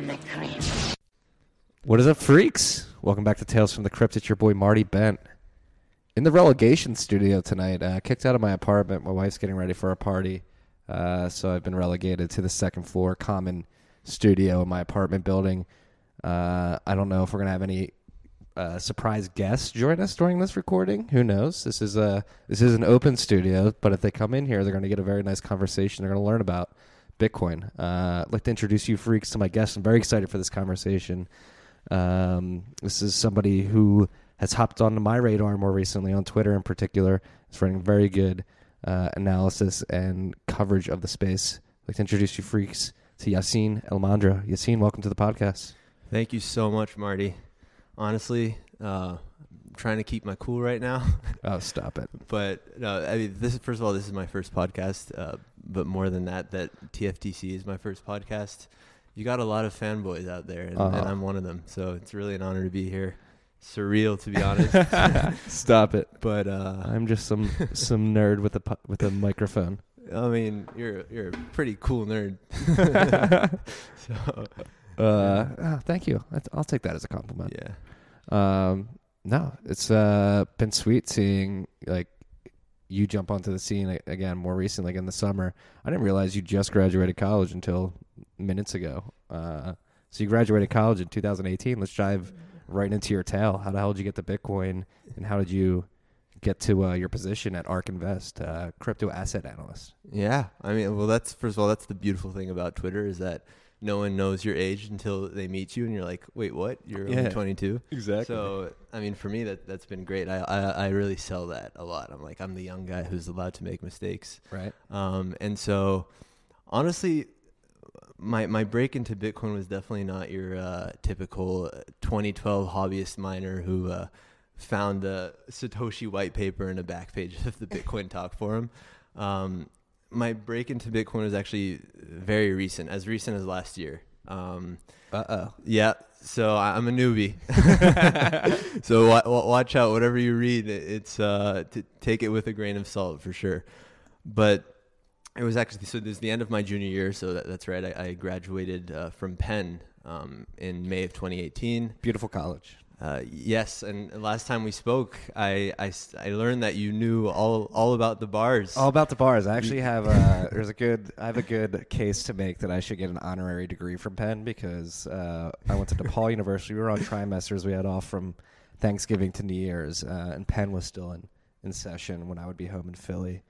from the crypt. What is up, freaks? Welcome back to Tales from the Crypt. It's your boy Marty Bent in the relegation studio tonight. Uh, kicked out of my apartment. My wife's getting ready for a party, uh, so I've been relegated to the second floor common studio in my apartment building. Uh, I don't know if we're gonna have any uh, surprise guests join us during this recording. Who knows? This is a this is an open studio, but if they come in here, they're going to get a very nice conversation. They're going to learn about Bitcoin. Uh, I'd like to introduce you freaks to my guests. I'm very excited for this conversation. Um, this is somebody who has hopped onto my radar more recently on Twitter, in particular. It's running very good uh, analysis and coverage of the space. I'd like to introduce you freaks to Yassine Elmandjra. Yassine, welcome to the podcast. Thank you so much, Marty. Honestly, uh, trying to keep my cool right now, Oh, stop it. but no, I mean, this is first of all, this is my first podcast. Uh, but more than that, that TFTC is my first podcast. You got a lot of fanboys out there, and, Uh-huh. and I'm one of them. So it's really an honor to be here. Surreal, to be honest. Stop it. but uh, I'm just some some nerd with a with a microphone. I mean, you're you're a pretty cool nerd. so Uh, oh, thank you. I'll take that as a compliment. yeah, Um, no, it's uh, been sweet seeing like you jump onto the scene again more recently, like in the summer. I didn't realize you just graduated college until minutes ago. Uh, so you graduated college in 2018. Let's dive right into your tale. How the hell did you get to Bitcoin, and how did you get to uh, your position at Ark Invest, uh, crypto asset analyst? yeah. I mean, well, that's first of all, that's the beautiful thing about Twitter is that no one knows your age until they meet you, and you're like, wait, what? You're Yeah. only 22. Exactly. So I mean, for me, that that's been great. I, I I really sell that a lot. I'm like, I'm the young guy who's allowed to make mistakes. right. Um, and so, honestly, my my break into Bitcoin was definitely not your uh, typical 2012 hobbyist miner who uh, found the Satoshi white paper in a back page of the Bitcoin Talk forum. Um, my break into Bitcoin was actually very recent, as recent as last year. Um, Uh oh. yeah, so I'm a newbie. so wa- wa- watch out. Whatever you read, it's uh, to take it with a grain of salt for sure. But it was actually so. This is the end of my junior year, so that, that's right. I, I graduated uh, from Penn um, in May of 2018. Beautiful college. Uh, yes, and last time we spoke, I I learned that you knew all all about the bars. All about the bars. I actually have a there's a good I have a good case to make that I should get an honorary degree from Penn because uh, I went to DePaul University. We were on trimesters. We had off from Thanksgiving to New Year's, uh, and Penn was still in, in session when I would be home in Philly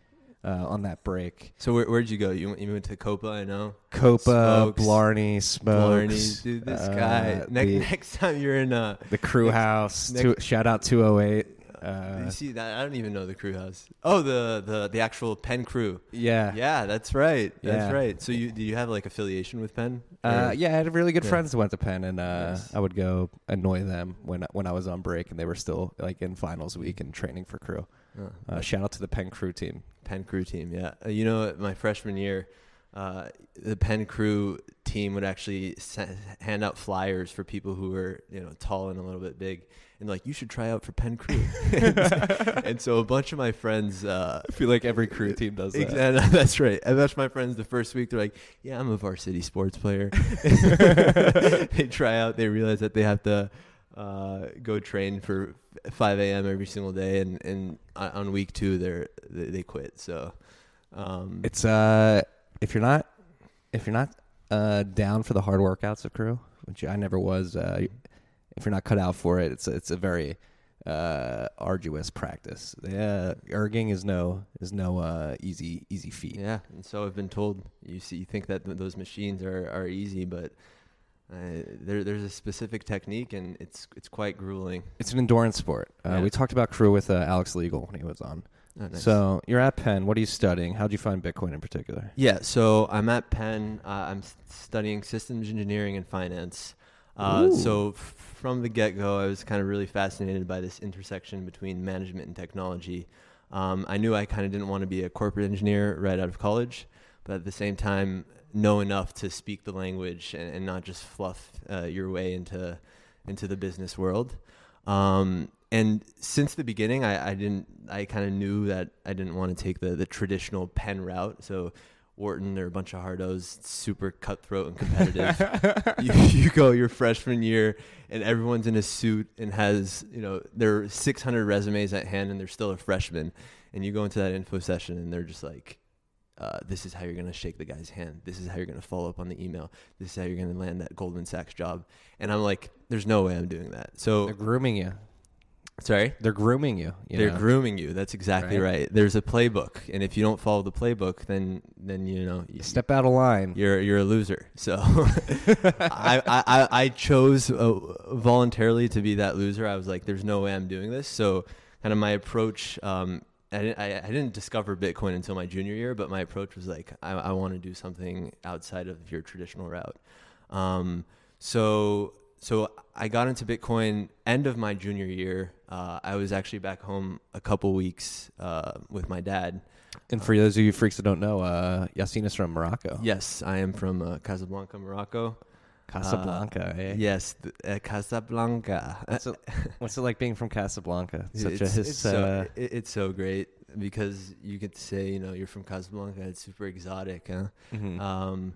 uh, on that break. so where, where'd you go? You, went- you went to Copa, I know. Copa, Smokes. Blarney, Smokes, Blarney, dude, this uh, guy. Ne- the, next time you're in uh, the Crew House. next- two, shout out two oh eight. Uh, you see that? I don't even know the crew house. Oh, the the the actual Penn crew. yeah, Yeah, that's right. That's Yeah. right. So you do you have like affiliation with Penn? Uh, yeah, I had really good Yeah. friends that went to Penn, and uh, Nice. I would go annoy them when when I was on break, and they were still like in finals week and training for crew. Uh, shout out to the Penn crew team. Penn crew team. Yeah. Uh, you know, my freshman year, uh, the Penn crew team would actually se- hand out flyers for people who were you know tall and a little bit big, and like you should try out for Penn crew. and so a bunch of my friends. Uh, I feel like every crew team does Ex- and, uh, that's right. I bet my friends the first week they're like, "Yeah, I'm a varsity sports player." they try out. They realize that they have to uh, go train for 5 a.m. every single day, and and on week two they're they, they quit. So um, It's uh, if you're not if you're not uh, down for the hard workouts of crew, which I never was, uh, if you're not cut out for it, it's it's a very uh, arduous practice. Yeah, erging is no is no uh, easy easy feat. yeah. And so I've been told you see you think that th- those machines are are easy, but uh, there there's a specific technique, and it's it's quite grueling. It's an endurance sport. Uh, Yeah. We talked about crew with uh, Alex Legal when he was on. Oh, nice. So you're at Penn. What are you studying? How'd you find Bitcoin in particular? Yeah, so I'm at Penn. Uh, I'm studying systems engineering and finance. Uh, so f- from the get go, I was kind of really fascinated by this intersection between management and technology. Um, I knew I kind of didn't want to be a corporate engineer right out of college, but at the same time, know enough to speak the language and, and not just fluff uh, your way into into the business world. Um, and since the beginning, I, I didn't. I kind of knew that I didn't want to take the the traditional Penn route. So Wharton. They're a bunch of hardos, super cutthroat and competitive. you, you go your freshman year, and everyone's in a suit and has you know there are 600 resumes at hand, and they're still a freshman. And you go into that info session, and they're just like, uh, "This is how you're gonna shake the guy's hand. This is how you're gonna follow up on the email. This is how you're gonna land that Goldman Sachs job." And I'm like, "There's no way I'm doing that." So They're grooming you. sorry. They're grooming you. you They're know? grooming you. That's exactly Right. right. There's a playbook, and if you don't follow the playbook, then then you know you, Step out of line. you're you're a loser. So I, I I I chose uh, voluntarily to be that loser. I was like, there's no way I'm doing this. So kind of my approach. Um, I didn't, I, I didn't discover Bitcoin until my junior year, but my approach was like, I, I want to do something outside of your traditional route. Um, so so I got into Bitcoin end of my junior year. Uh, I was actually back home a couple weeks uh, with my dad. And for those of you freaks that don't know, uh, Yassine is from Morocco. Yes, I am from uh, Casablanca, Morocco. Casablanca, eh? Yes, th- uh, Casablanca. What's it, what's it like being from Casablanca? Such it's, a his, it's, so, uh, it- it's so great because you get to say, you know, you're from Casablanca. It's super exotic. Huh? mhm. Um,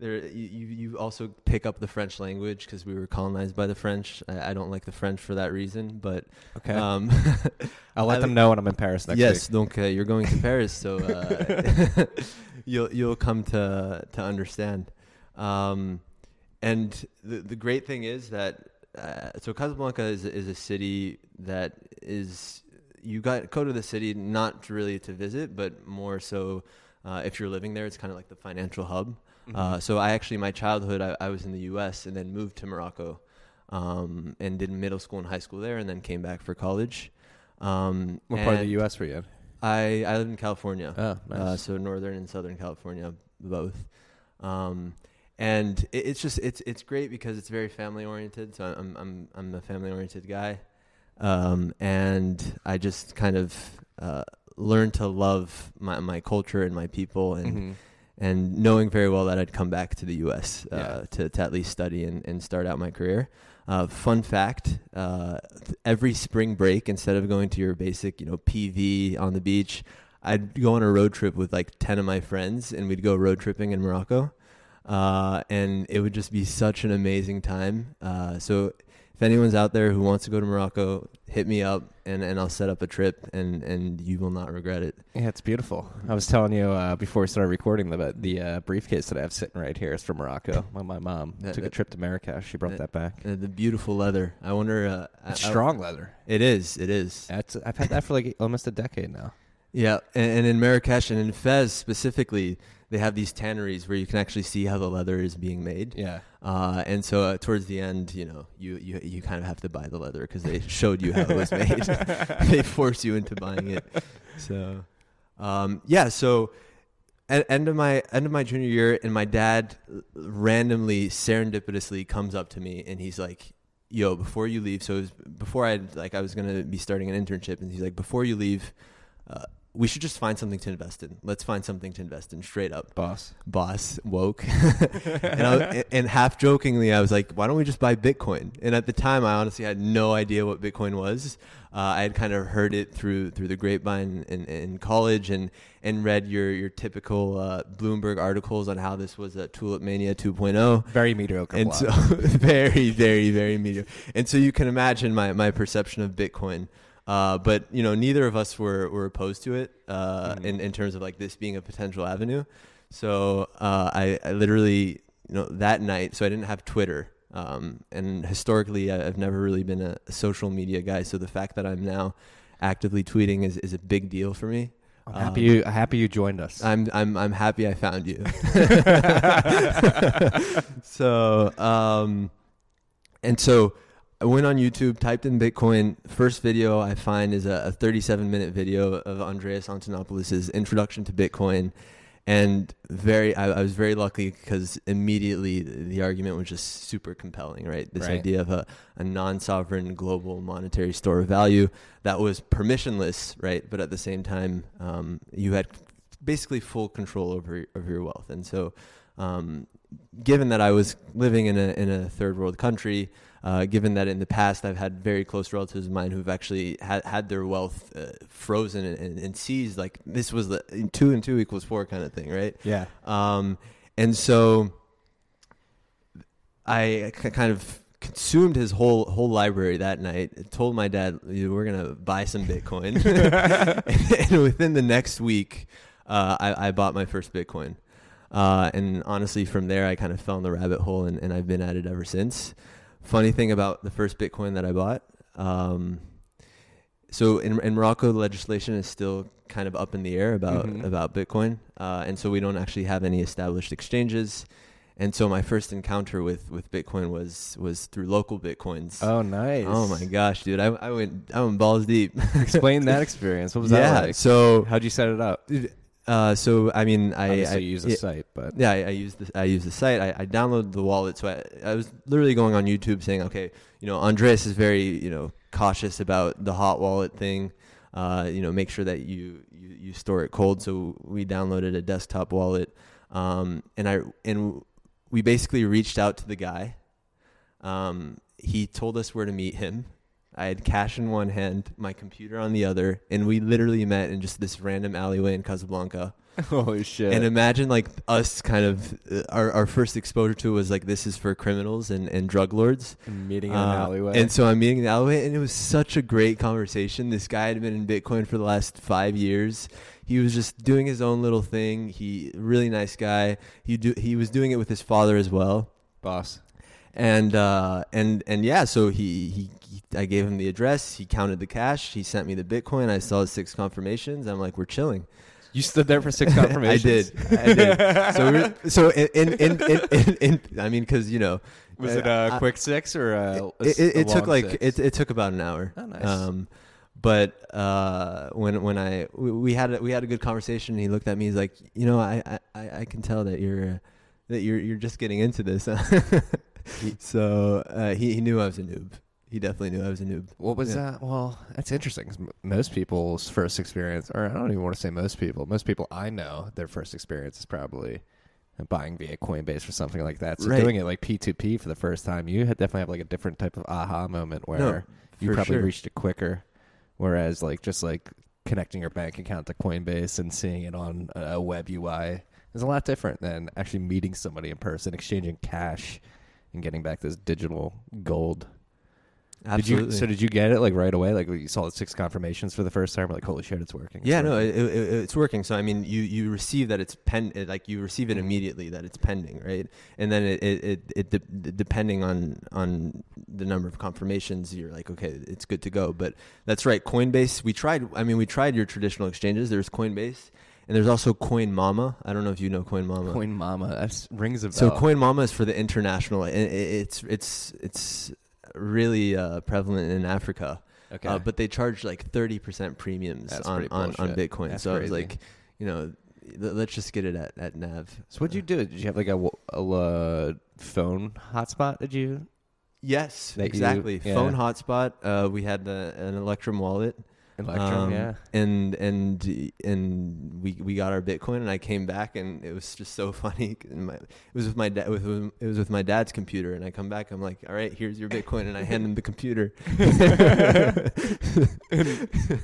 there, you, you also pick up the French language because we were colonized by the French. I, I don't like the French for that reason, but okay. um, I'll let I- them know when I'm in Paris next yes, donc uh, you're going to Paris, so uh, you'll you'll come to to understand. Um, and the the great thing is that uh, so Casablanca is is a city that is you got go to the city not really to visit, but more so uh, if you're living there, it's kind of like the financial hub. Mm-hmm. Uh, so I actually my childhood I, I was in the U.S. and then moved to Morocco, um, and did middle school and high school there, and then came back for college. Um, What part of the U.S. were you in? I I live in California, Oh, nice. uh, so northern and southern California both. Um, and it, it's just it's it's great because it's very family oriented. So I'm I'm I'm a family oriented guy, um, and I just kind of uh, learned to love my my culture and my people and Mhm. and knowing very well that I'd come back to the U.S. Uh, Yeah. to, to at least study and, and start out my career. Uh, fun fact: uh, every spring break, instead of going to your basic, you know, PV on the beach, I'd go on a road trip with like ten of my friends, and we'd go road tripping in Morocco. Uh, and it would just be such an amazing time. Uh, so if anyone's out there who wants to go to Morocco, hit me up and, and I'll set up a trip and, and you will not regret it. Yeah, it's beautiful. I was telling you uh, before we started recording the the uh, briefcase that I have sitting right here is from Morocco. My, my mom That- took a trip to Marrakesh. She brought that- that back. Uh, the beautiful leather. I wonder. Uh, I- It's I- strong leather. It is. It is. That's, I've had that for like almost a decade now. Yeah, and, and in Marrakesh and in Fez specifically, they have these tanneries where you can actually see how the leather is being made. Yeah. Uh, and so uh, towards the end, you know, you, you you kind of have to buy the leather because they showed you how it was made. they force you into buying it. So, um, yeah. So, at end of my end of my junior year, and my dad randomly, serendipitously comes up to me and he's like, "Yo, before you leave." So it was before I like I was gonna be starting an internship, and he's like, "Before you leave." Uh, we should just find something to invest in. Let's find something to invest in straight up. Boss. boss woke. And, I and half jokingly i was like why don't we just buy bitcoin? And at the time i honestly had no idea what bitcoin was. Uh, i had kind of heard it through through the grapevine in, in college and and read your your typical uh, bloomberg articles on how this was a tulip mania 2.0 Very mediocre. and so very very very mediocre. And so you can imagine my, my perception of bitcoin uh, but you know neither of us were, were opposed to it uh, Mhm. in, in terms of like this being a potential avenue so uh, I, I literally you know that night so i didn't have twitter um, and historically i've never really been a, a social media guy so the fact that i'm now actively tweeting is, is a big deal for me I'm happy um, you happy you joined us. I'm I'm I'm happy I found you. so um, and so I went on YouTube, typed in Bitcoin. First video I find is a, a 37 minute video of Andreas Antonopoulos' introduction to Bitcoin, and very I, I was very lucky because immediately the argument was just super compelling. Right, this Right. idea of a, a non-sovereign global monetary store of value that was permissionless, right? But at the same time, um, you had basically full control over over your wealth, and so um, given that I was living in a in a third world country, uh, given that in the past I've had very close relatives of mine who've actually had had their wealth uh, frozen and, and, and seized, like this was the two and two equals four kind of thing, right? Yeah. Um, and so I kind of consumed his whole whole library that night. Told my dad we're gonna buy some Bitcoin, and within the next week, uh, I, I bought my first Bitcoin. Uh, and honestly, from there, I kind of fell in the rabbit hole, and, and I've been at it ever since. Funny thing about the first Bitcoin that I bought. Um, so in, in Morocco, the legislation is still kind of up in the air about Mhm. about Bitcoin, uh, and so we don't actually have any established exchanges. And so my first encounter with, with Bitcoin was was through LocalBitcoins. Oh, nice. Oh my gosh, dude! I, I went I went balls deep. Explain that experience. What was yeah. that like? So How'd you set it up? Uh, so I mean I Obviously, I use the site, but yeah, I, I used the I used the site. I, I downloaded the wallet. So I I was literally going on YouTube saying, okay, you know, Andreas is very you know cautious about the hot wallet thing. Uh, you know, make sure that you, you you store it cold. So we downloaded a desktop wallet, um, and I and we basically reached out to the guy. Um, he told us where to meet him. I had cash in one hand, my computer on the other, and we literally met in just this random alleyway in Casablanca. holy shit! And imagine like us kind of uh, our our first exposure to it was like this is for criminals and, and drug lords. meeting in an Uh, alleyway. And so I'm meeting in the alleyway and it was such a great conversation. This guy had been in Bitcoin for the last five years. He was just doing his own little thing. He really nice guy. He do he was doing it with his father as well boss. And uh, and and yeah, so he, he he I gave him the address. He counted the cash. He sent me the Bitcoin. I saw six confirmations. I'm like, we're chilling. You stood there for six confirmations. I confirmations. did. I did. So we're, so in in in, in, in, in I mean, because you know, Was uh, it a I- quick six or a? a it, it, a it took like six? it, it took about an hour. Oh, nice. Um, but uh, when when I we, we had a, we had a good conversation, and he looked at me. He's like, you know, I I, I I can tell that you're uh, that you're you're just getting into this. so uh, he he knew I was a noob. He definitely knew I was a noob. What was Yeah. that? Well, that's interesting. 'cause m most people's first experience, or I don't even want to say most people. Most people I know, their first experience is probably buying via Coinbase or something like that. So Right. doing it like P two P for the first time, you had definitely have like a different type of aha moment where No, you for probably sure. reached it quicker. Whereas like just like connecting your bank account to Coinbase and seeing it on a a web UI is a lot different than actually meeting somebody in person, exchanging cash, and getting back this digital gold. Absolutely. Did you? So did you get it like right away? Like you saw the six confirmations for the first time. Like holy shit, it's working. It's yeah, no, it, it, it's working. So I mean, you you receive that it's pen, it, like you receive it immediately that it's pending, right? And then it it, it, it de- depending on on the number of confirmations, you're like, okay, it's good to go. But that's right, Coinbase. We tried. I mean, we tried your traditional exchanges. There's Coinbase, and there's also Coinmama. I don't know if you know Coinmama. Coin Mama. That rings a bell. So Coinmama is for the international. it- It's it's it's really uh, prevalent in Africa. okay. Uh, but they charge like thirty percent premiums That's on, on, on. Bitcoin. That's so I was like, you know, let's just get it at, at Nav. so what'd you do? Did you have like a uh, phone hotspot? Did you? Yes, That you- exactly. yeah. Phone hotspot. Uh, we had the, an Electrum wallet. Electrum, Um, yeah. And and and we we got our Bitcoin, and I came back, and it was just so funny. My, it was with my dad. With it was with my dad's computer, and I come back. I'm like, all right, here's your Bitcoin, and I hand him the computer.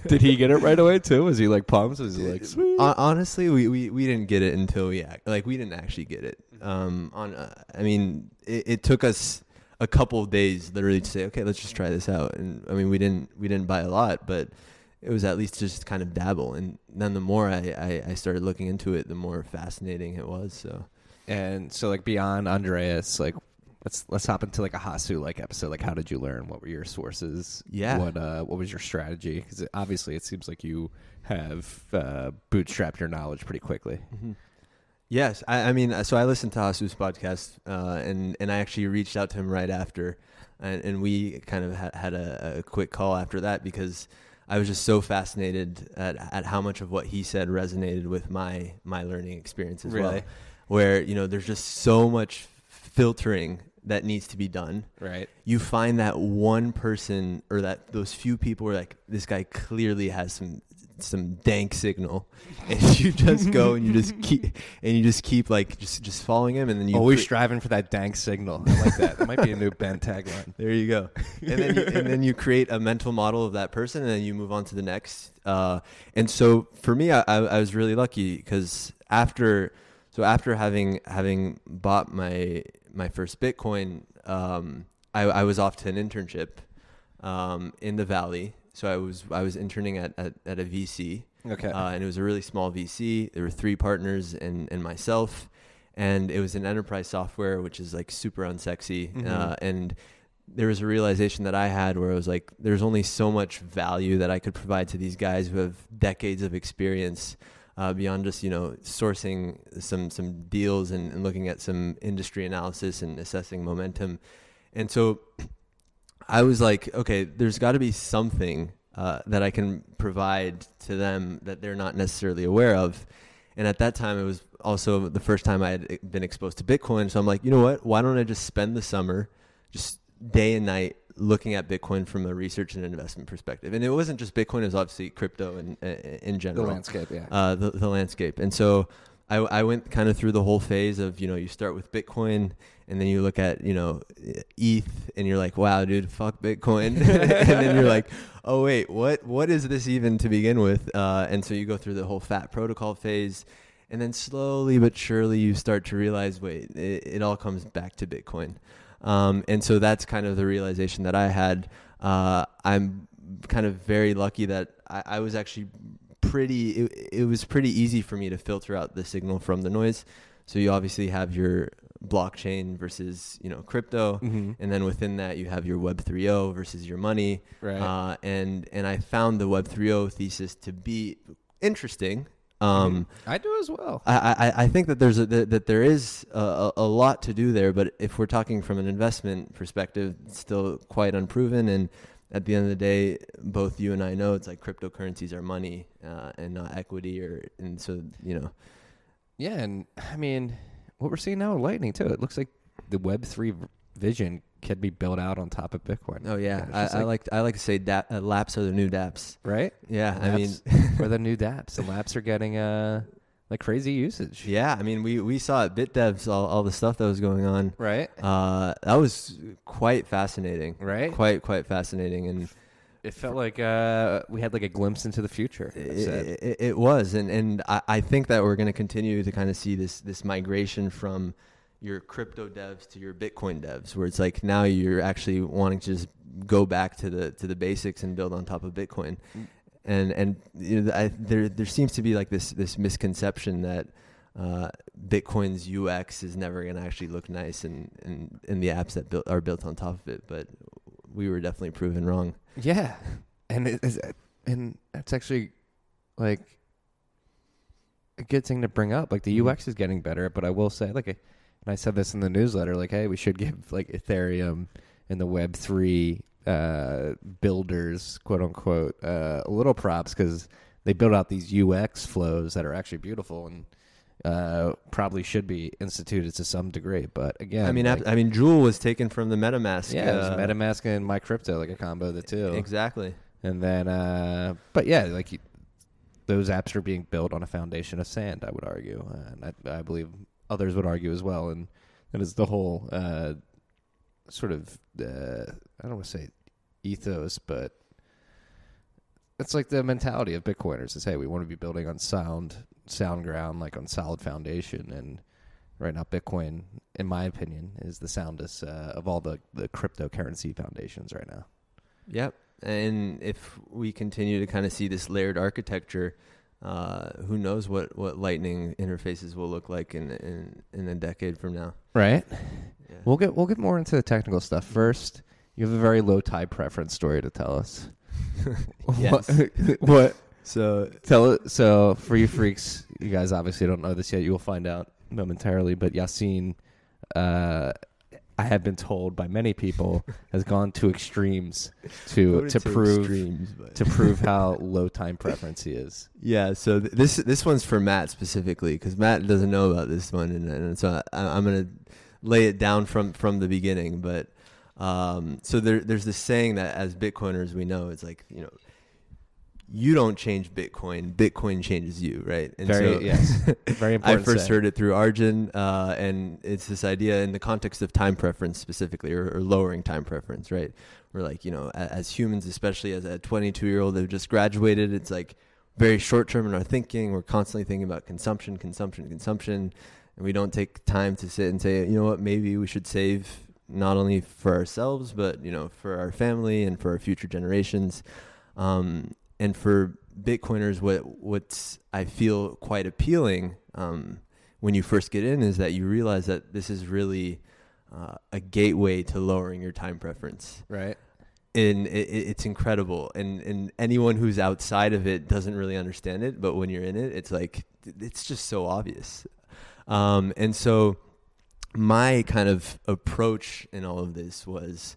Did he get it right away too? Was he like pumped? Was he like sweet? Honestly, we, we, we didn't get it until we act, like we didn't actually get it. Um, on uh, I mean, it, it took us a couple of days literally to say, okay, let's just try this out. And I mean, we didn't we didn't buy a lot, but it was at least just kind of dabble. And then the more I, I, I started looking into it, the more fascinating it was. So And so like beyond Andreas, like let's let's hop into like a Hasu like episode. Like how did you learn? What were your sources? Yeah. What uh what was your strategy? Because obviously it seems like you have uh, bootstrapped your knowledge pretty quickly. Yes, I, I mean, so I listened to Hasu's podcast, uh, and and I actually reached out to him right after, and, and we kind of had, had a, a quick call after that because I was just so fascinated at at how much of what he said resonated with my my learning experience as well. Where you know, there's just so much filtering that needs to be done. Right. You find that one person or that those few people where like this guy clearly has some some dank signal, and you just go and you just keep and you just keep like just just following him, and then you Always cre- striving for that dank signal. I like that. That might be a new band tagline. There you go. And then you, and then you create a mental model of that person, and then you move on to the next. Uh, and so for me, I, I, I was really lucky because after so after having having bought my my first Bitcoin, um, I, I was off to an internship um, in the Valley. So I was I was interning at at, at a VC, Okay. uh, and it was a really small VC. There were three partners and and myself, and it was an enterprise software, which is like super unsexy. Mhm. Uh, and there was a realization that I had where I was like, there's only so much value that I could provide to these guys who have decades of experience. Uh, beyond just you know sourcing some some deals and, and looking at some industry analysis and assessing momentum, and so I was like, okay, there's got to be something uh, that I can provide to them that they're not necessarily aware of. And at that time, it was also the first time I had been exposed to Bitcoin. So I'm like, you know what? Why don't I just spend the summer just day and night looking at Bitcoin from a research and investment perspective? And it wasn't just Bitcoin; it was obviously crypto and uh, in the general landscape, yeah. uh, the, the landscape. And so I, I went kind of through the whole phase of, you know, you start with Bitcoin and then you look at, you know, ETH and you're like, wow, dude, fuck Bitcoin. and then you're like, oh, wait, what, what is this even to begin with? Uh, and so you go through the whole fat protocol phase. And then slowly but surely you start to realize, wait, it, it all comes back to Bitcoin. Um, and so that's kind of the realization that I had. Uh, I'm kind of very lucky that I, I was actually pretty it, it was pretty easy for me to filter out the signal from the noise so you obviously have your blockchain versus you know crypto mm-hmm. and then within that you have your web 3.0 versus your money Right. uh, and and i found the web 3.0 thesis to be interesting um, I do as well. I, I, I think that there's a, that, that there is a, a, a lot to do there, but if we're talking from an investment perspective, it's still quite unproven. And at the end of the day, both you and I know it's like cryptocurrencies are money uh, and not equity, or and so you know. Yeah, and I mean, what we're seeing now with Lightning too. It looks like the Web three vision can be built out on top of Bitcoin. Oh yeah, I, just I like I like to say that uh, LApps are the new DApps. right. Yeah, I mean, LApps or the new DApps. The LApps are getting uh like crazy usage. yeah, I mean, we we saw at BitDevs all, all the stuff that was going on. Right. Uh, that was quite fascinating. Right. Quite quite fascinating, and It felt like uh we had like a glimpse into the future. It. It, it, it was, and and I, I think that we're going to continue to kind of see this this migration from your crypto devs to your Bitcoin devs, where it's like now you're actually wanting to just go back to the to the basics and build on top of Bitcoin, and and you know, I, there there seems to be like this this misconception that. Uh, Bitcoin's UX is never going to actually look nice in, in, in the apps that built, are built on top of it, but we were definitely proven wrong. Yeah, and it is, and that's actually like a good thing to bring up. Like the Mhm. UX is getting better, but I will say, like, and I said this in the newsletter, like, hey, we should give like Ethereum and the Web three uh, builders, quote unquote, uh, a little props because they build out these UX flows that are actually beautiful and. Uh, probably should be instituted to some degree, but again, I mean, like, I mean, Joule was taken from the MetaMask. yeah, uh, MetaMask and MyCrypto, like a combo of the two. Exactly. And then, uh, but yeah, like you, those apps are being built on a foundation of sand. I would argue, uh, and I, I believe others would argue as well. And that is the whole uh, sort of uh, I don't want to say ethos, but it's like the mentality of Bitcoiners is, hey, we want to be building on sound, sound ground, like on solid foundation. And right now, Bitcoin, in my opinion, is the soundest uh, of all the the cryptocurrency foundations right now. Yep. And if we continue to kind of see this layered architecture, uh, who knows what, what Lightning interfaces will look like in in, in a decade from now? Right. Yeah. We'll get we'll get more into the technical stuff first. You have a very low tie preference story to tell us. Yes. What? what? So Tell it. So for you freaks, you guys obviously don't know this yet. You will find out momentarily. But Yassine, uh, I have been told by many people, has gone to extremes to to prove extremes, but- to prove how low time preference he is. Yeah, so th- this this one's for Matt specifically because Matt doesn't know about this one, and, and so I, I'm gonna lay it down from from the beginning. But um, so there there's this saying that as Bitcoiners we know it's like you know you don't change Bitcoin. Bitcoin changes you, right? And Very so, yes, very important. I first heard it through Arjun, uh, and it's this idea in the context of time preference specifically, or, or lowering time preference, right? We're like, you know, as, as humans, especially as a 22 year old who just graduated, it's like very short term in our thinking. We're constantly thinking about consumption, consumption, consumption, and we don't take time to sit and say, you know what, maybe we should save not only for ourselves, but you know, for our family and for our future generations. Um, and for Bitcoiners, what what's I feel quite appealing um, when you first get in is that you realize that this is really uh, a gateway to lowering your time preference. Right. And it, it's incredible, and and anyone who's outside of it doesn't really understand it, but when you're in it, it's like it's just so obvious. Um, and so my kind of approach in all of this was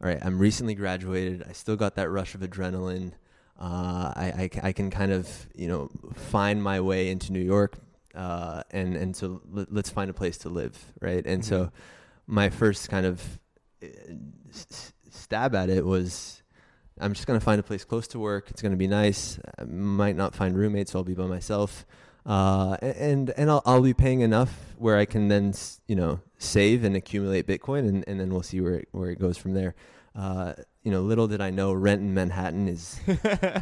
all right, I'm recently graduated. I still got that rush of adrenaline. Uh, I, I, I, can kind of, you know, find my way into New York. Uh, and, and so let, us find a place to live. Right. And mm-hmm. so my first kind of uh, stab at it was I'm just going to find a place close to work. It's going to be nice. I might not find roommates, so I'll be by myself uh, and and I'll, I'll be paying enough where I can then you know save and accumulate Bitcoin, and, and then we'll see where it, where it goes from there. Uh, you know, little did I know, rent in Manhattan is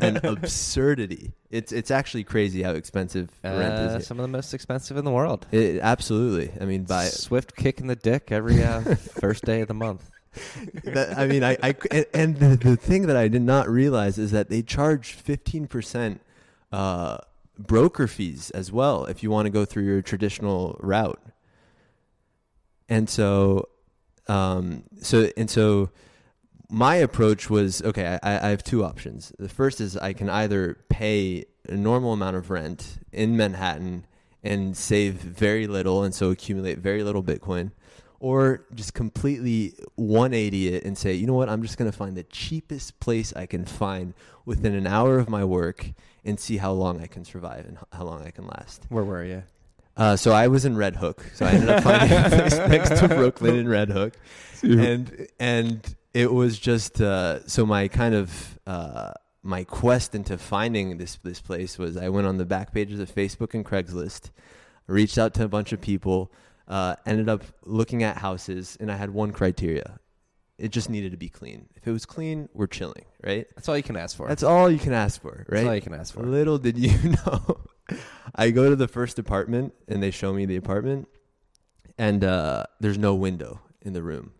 an absurdity. It's it's actually crazy how expensive uh, rent is. Here. Some of the most expensive in the world. It, absolutely. I mean, by swift kick in the dick every uh, first day of the month. that, I mean, I, I and, and the, the thing that I did not realize is that they charge fifteen percent uh, broker fees as well if you want to go through your traditional route. And so, um, so and so, my approach was okay. I, I have two options. The first is I can either pay a normal amount of rent in Manhattan and save very little, and so accumulate very little Bitcoin, or just completely 180 it and say, you know what, I'm just going to find the cheapest place I can find within an hour of my work and see how long I can survive and how long I can last. Where were you? Uh, so I was in Red Hook. So I ended up finding a place next to Brooklyn in Red Hook, and and it was just uh, so my kind of uh, my quest into finding this this place was I went on the back pages of Facebook and Craigslist, reached out to a bunch of people, uh, ended up looking at houses, and I had one criteria: it just needed to be clean. If it was clean, we're chilling, right? That's all you can ask for. That's all you can ask for, right? That's all you can ask for. Little did you know. I go to the first apartment and they show me the apartment, and uh, there's no window in the room.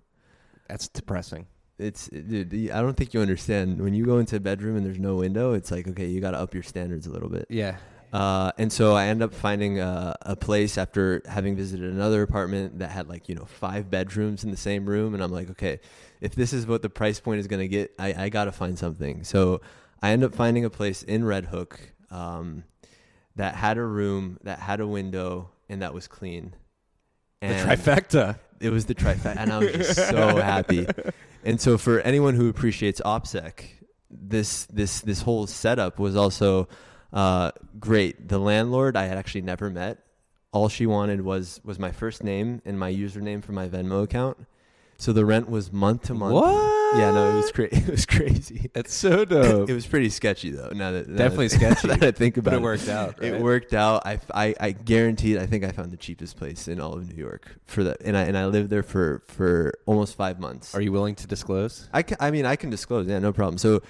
That's depressing. It's dude. I don't think you understand. When you go into a bedroom and there's no window, it's like okay, you got to up your standards a little bit. Yeah. Uh, and so I end up finding a, a, place after having visited another apartment that had like you know five bedrooms in the same room, and I'm like, okay, if this is what the price point is going to get, I, I got to find something. So I end up finding a place in Red Hook um, that had a room, that had a window, and that was clean. And the trifecta. It was the trifecta, and I was just so happy. And so for anyone who appreciates OPSEC, this this this whole setup was also uh, great. The landlord I had actually never met. All she wanted was was my first name and my username for my Venmo account. So the rent was month to month. What? Yeah, no, it was crazy. It was crazy. It's so dope. it was pretty sketchy though. Now that now definitely that, sketchy. Now that I think about but it, it worked out. Right? It worked out. I, I, I guaranteed. I think I found the cheapest place in all of New York for that, and I and I lived there for for almost five months. Are you willing to disclose? I can, I mean, I can disclose. Yeah, no problem. So.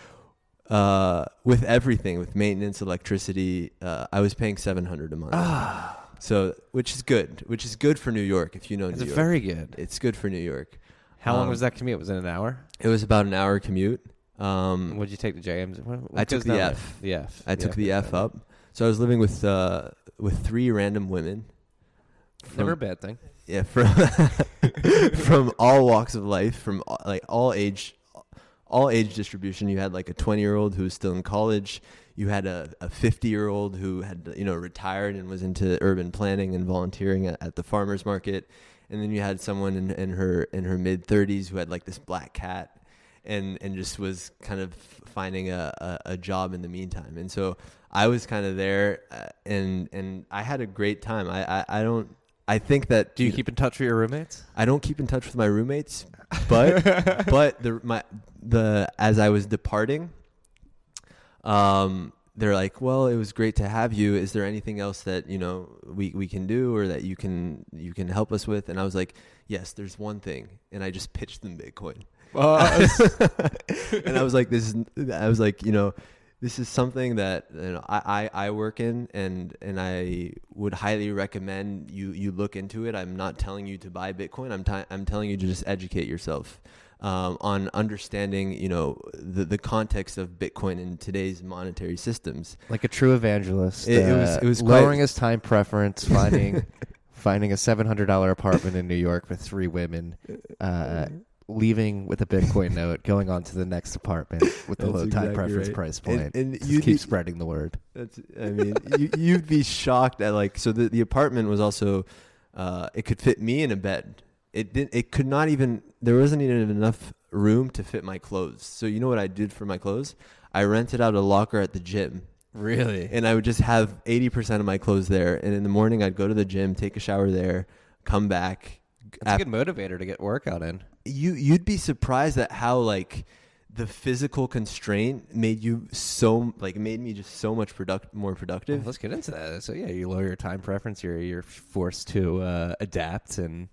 Uh, with everything, with maintenance, electricity, uh, I was paying seven hundred a month. Ah. So, which is good, which is good for New York if you know it's New York. very good. It's good for New York. How um, long was that commute? Was it an hour? It was about an hour commute. Um, what did you take the JMs? What, what I took the F. The F. I took the F up. So I was living with uh, with three random women. From, Never a bad thing. Yeah, from from all walks of life, from like all age, all age distribution. You had like a twenty year old who was still in college. You had a, a fifty year old who had you know retired and was into urban planning and volunteering at, at the farmers market and then you had someone in, in her in her mid 30s who had like this black cat and and just was kind of finding a, a, a job in the meantime and so I was kind of there uh, and and I had a great time I, I, I don't I think that do you, you keep in touch with your roommates I don't keep in touch with my roommates but but the my the as I was departing um, they're like, "Well, it was great to have you. Is there anything else that you know we we can do or that you can you can help us with?" And I was like, "Yes, there's one thing," and I just pitched them Bitcoin. and I was like, "This is," I was like, you know. This is something that you know, I, I, I work in, and, and I would highly recommend you, you look into it. I'm not telling you to buy Bitcoin. I'm, t- I'm telling you to just educate yourself um, on understanding, you know, the, the context of Bitcoin in today's monetary systems. Like a true evangelist. It- it uh, was- it was lowering quite- his time preference, finding finding a seven hundred dollar apartment in New York with three women, uh, leaving with a Bitcoin note, going on to the next apartment with the That's low time preference right. price And- point. and Just you'd keep be- spreading the word. That's, I mean, you, you'd be shocked at like, so the, the apartment was also, uh, it could fit me in a bed. It didn't, it could not even, there wasn't even enough room to fit my clothes. So you know what I did for my clothes? I rented out a locker at the gym Really? and I would just have 80% of my clothes there. And in the morning, I'd go to the gym, take a shower there, come back. That's Af- a good motivator to get workout in. You you'd be surprised at how like the physical constraint made you so like made me just so much product more Well, productive. let's get into that. So yeah, you lower your time preference. You're you're forced to uh, adapt, and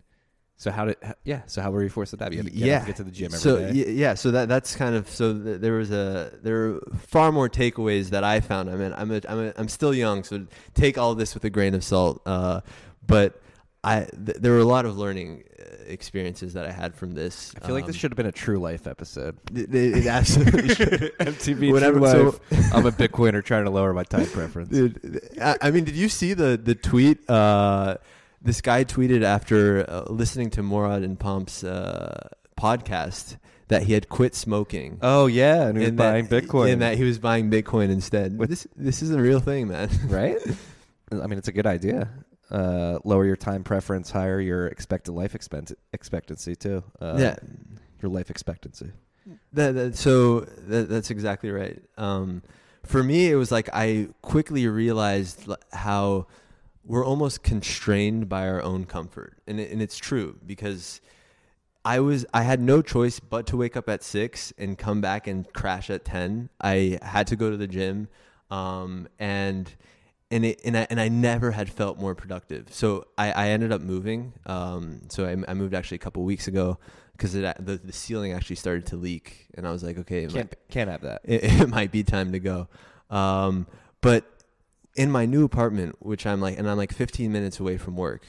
so how did yeah? So how were you forced to adapt? You had to get, yeah, get to the gym every so day. yeah, so that that's kind of so th- there was a there are far more takeaways that I found. I mean, I'm a, I'm a, I'm still young, so take all this with a grain of salt. Uh, but I th- there were a lot of learning uh, experiences that I had from this. I feel like this Um, should have been a true life episode. It, it- absolutely should. MTV Whatever- True so- Life. I'm a Bitcoiner trying to lower my time preference. Dude, I, I mean, did you see the the tweet? Uh, this guy tweeted after uh, listening to Murad and Pomp's uh, podcast that he had quit smoking. Oh yeah, and he was and buying that, Bitcoin. and that he was buying Bitcoin instead. With- this this is a real thing, man. right? I mean, it's a good idea. Uh, lower your time preference, higher your expected life expense expectancy too. Uh, yeah, your life expectancy. that, that, so that, that's exactly right. Um, for me, it was like I quickly realized how we're almost constrained by our own comfort, and it, and it's true because I was I had no choice but to wake up at six and come back and crash at ten. I had to go to the gym, um, and and it and I and I never had felt more productive. So I, I ended up moving. Um, so I, I moved actually a couple weeks ago because the the ceiling actually started to leak, and I was like, okay, Can't can't have that. it, it might be time to go. Um, but in my new apartment, which I'm like, and I'm like 15 minutes away from work,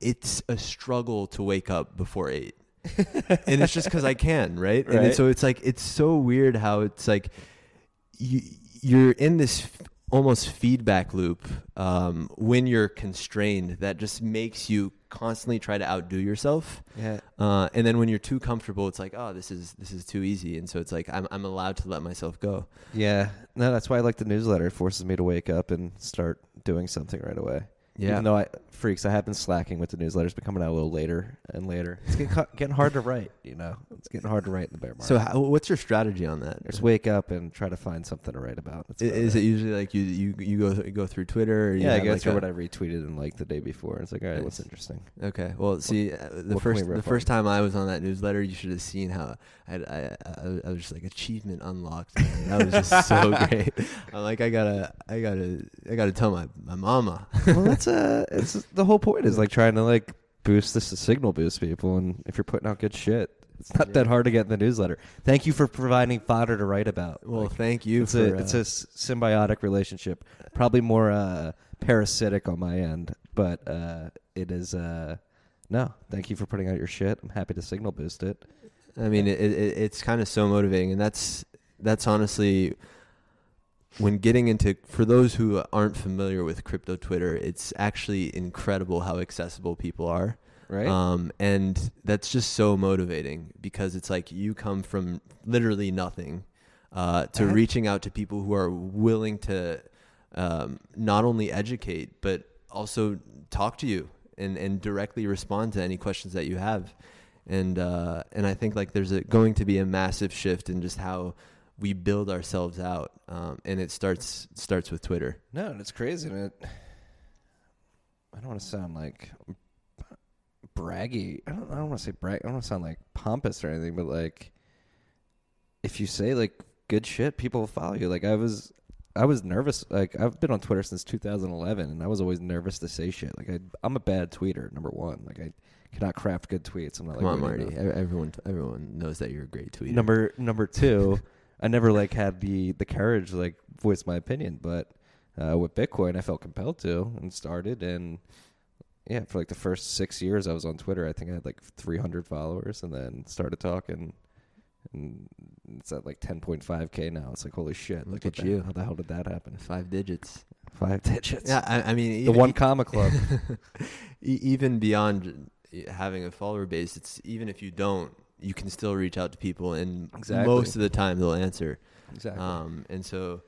it's a struggle to wake up before eight. and it's just because I can, right? And Right. so it's like it's so weird how it's like you you're in this almost feedback loop um, when you're constrained that just makes you constantly try to outdo yourself. Yeah. Uh, and then when you're too comfortable, it's like, oh, this is this is too easy, and so it's like I'm I'm allowed to let myself go. Yeah. No, that's why I like the newsletter. It forces me to wake up and start doing something right away. Yeah. Even though I freaks, I have been slacking with the newsletters, been coming out a little later and later. It's getting, getting hard to write. You know, it's getting hard to write in the bear market. So how, what's your strategy on that? just wake up and try to find something to write about. That's about Is it usually like you you you go you go through Twitter? Or you Yeah, I go like through a- what I retweeted and like the day before. It's like, all right, what's interesting? Okay, well, see, uh, the what first the first time I was on that newsletter, you should have seen how I I, I, I was just like achievement unlocked. Man. That was just so great. I'm like, I gotta I gotta I gotta tell my my mama. well, that's uh, it's the whole point is like trying to like boost this signal boost people, and if you're putting out good shit, it's not that hard to get in the newsletter. Thank you for providing fodder to write about. Well, Like, thank you it's for a it's a uh, symbiotic relationship, probably more uh, parasitic on my end, but uh, it is. Uh, no, thank you for putting out your shit. I'm happy to signal boost it. I mean, it, it, it's kind of so motivating, and that's that's honestly when getting into for those who aren't familiar with crypto Twitter, it's actually incredible how accessible people are. Right? Um, and that's just so motivating because it's like you come from literally nothing uh, to Uh-huh. reaching out to people who are willing to um, not only educate but also talk to you and, and directly respond to any questions that you have. And uh, and I think like there's a, going to be a massive shift in just how we build ourselves out, um, and it starts starts with Twitter. No, and it's crazy. And it, I don't want to sound like braggy. I don't. I don't want to say brag. I don't want to sound like pompous or anything. But like, if you say like good shit, people will follow you. Like I was, I was nervous. Like I've been on Twitter since 2011, and I was always nervous to say shit. Like I, I'm a bad tweeter. Number one, like I cannot craft good tweets. I'm not Come like on, Woody Marty. enough. Everyone, everyone knows that you're a great tweeter. Number number two, I never like had the the courage to like voice my opinion, but uh, with Bitcoin, I felt compelled to and started and. Yeah, for like the first six years I was on Twitter, I think I had like 300 followers, and then started talking, and it's at like 10.5k now. It's like holy shit! Look at the- you. How the hell did that happen? five digits. Five digits. Yeah, I, I mean, the e- one comma club. even beyond having a follower base, it's even if you don't, you can still reach out to people, and Exactly. most of the time they'll answer. exactly. Um, and so,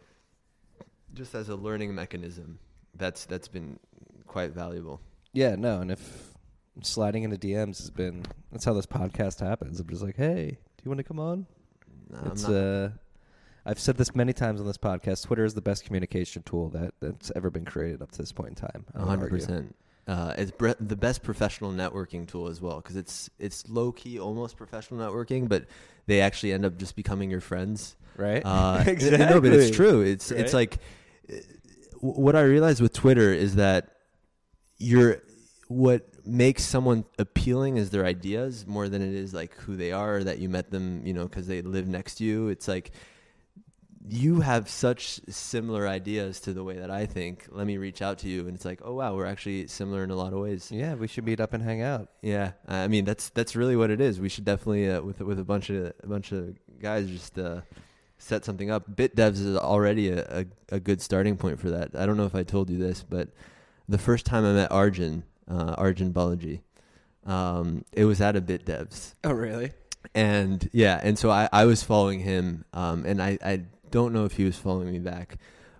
just as a learning mechanism, that's that's been quite valuable. yeah, no, and if sliding into DMs has been that's how this podcast happens. I'm just like, hey, do you want to come on? No, it's uh I've said this many times on this podcast. Twitter is the best communication tool that, that's ever been created up to this point in time. A hundred percent. Uh, it's bre- the best professional networking tool as well because it's it's low key, almost professional networking, but they actually end up just becoming your friends. Right? Uh, No, but it's true. It's it's like what I realized with Twitter is that you're what makes someone appealing is their ideas more than it is like who they are or that you met them, you know, because they live next to you. It's like you have such similar ideas to the way that I think. Let me reach out to you, and it's like, oh wow, we're actually similar in a lot of ways. Yeah, we should meet up and hang out. Yeah, I mean that's that's really what it is. We should definitely uh, with with a bunch of a bunch of guys just uh, set something up. BitDevs is already a, a a good starting point for that. I don't know if I told you this, but the first time I met Arjun, uh, Arjun Balaji, um, it was at a BitDevs, Oh, really? and yeah, and so I I was following him, um, and I I don't know if he was following me back.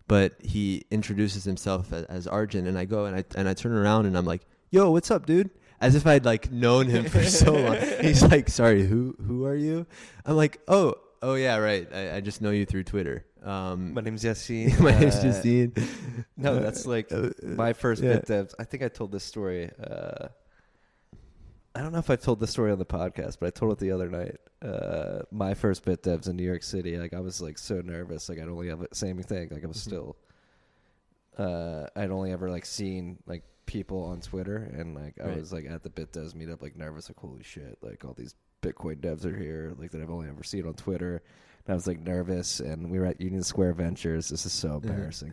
But he introduces himself as, as Arjun, and I go and I and I turn around and I'm like, "Yo, what's up, dude?" As if I'd like known him for so long. He's like, "Sorry, who who are you?" I'm like, "Oh, oh yeah, right. I, I just know you through Twitter." Um, My name's Yassine. my name's Uh, Justine. No, that's like Uh, my first yeah. bit devs. I think I told this story. Uh, I don't know if I've told this story on the podcast, but I told it the other night. Uh, my first bit devs in New York City. Like I was like so nervous. Like I'd only have same thing. Like I was Mhm. still. Uh, I'd only ever like seen like people on Twitter, and like I Right. was like at the bit devs meetup, like nervous. Like holy shit! Like all these Bitcoin devs are here. Like that I've only ever seen on Twitter. And I was like nervous, and we were at Union Square Ventures. This is so Yeah. embarrassing.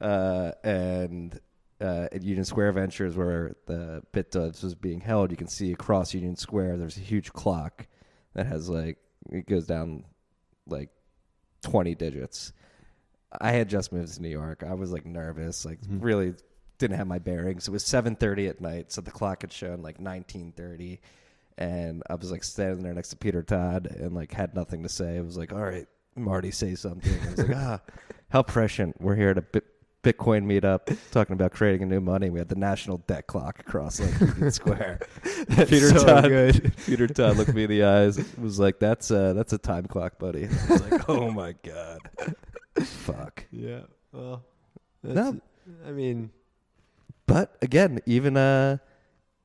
uh, and uh, at Union Square Ventures, where the BitDevs was being held, you can see across Union Square. There's a huge clock that has like it goes down like twenty digits. I had just moved to New York. I was like nervous, like Mhm. really didn't have my bearings. It was seven thirty at night, so the clock had shown like nineteen thirty, and I was like standing there next to Peter Todd and like had nothing to say. I was like, "All right, Marty, say something." I was like, "Ah, how prescient! We're here at a Bit- Bitcoin meetup talking about creating a new money. We had the national debt clock across like Union Square." That's Peter so Todd. good. Peter Todd looked me in the eyes. Was like, "That's uh, that's a time clock, buddy." I was like, "Oh my god, fuck." Yeah. Well, No. I mean, But again, even uh,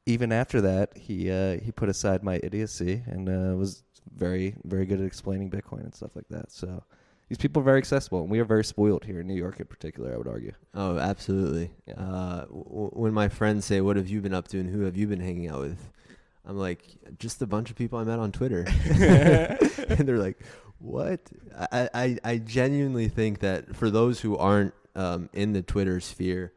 even after that, he uh, he put aside my idiocy and uh, was very very good at explaining Bitcoin and stuff like that. So these people are very accessible, and we are very spoiled here in New York, in particular. I would argue. oh, absolutely. Yeah. Uh, w- w- when my friends say, "What have you been up to?" and "Who have you been hanging out with?" I'm like, "Just a bunch of people I met on Twitter," and they're like, "What?" I, I I genuinely think that for those who aren't um, in the Twitter sphere,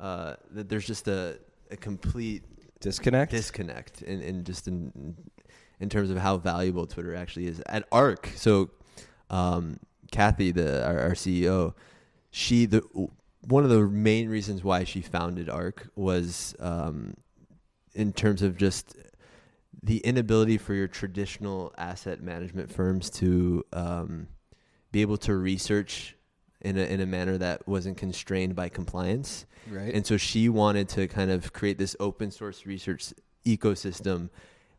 uh, that there's just a a complete Disconnect. disconnect in, in just in in terms of how valuable Twitter actually is at ARC. So, um, Kathy, the our, our CEO, she the one of the main reasons why she founded ARC was um, in terms of just the inability for your traditional asset management firms to um, be able to research in a in a manner that wasn't constrained by compliance. right. And so she wanted to kind of create this open source research ecosystem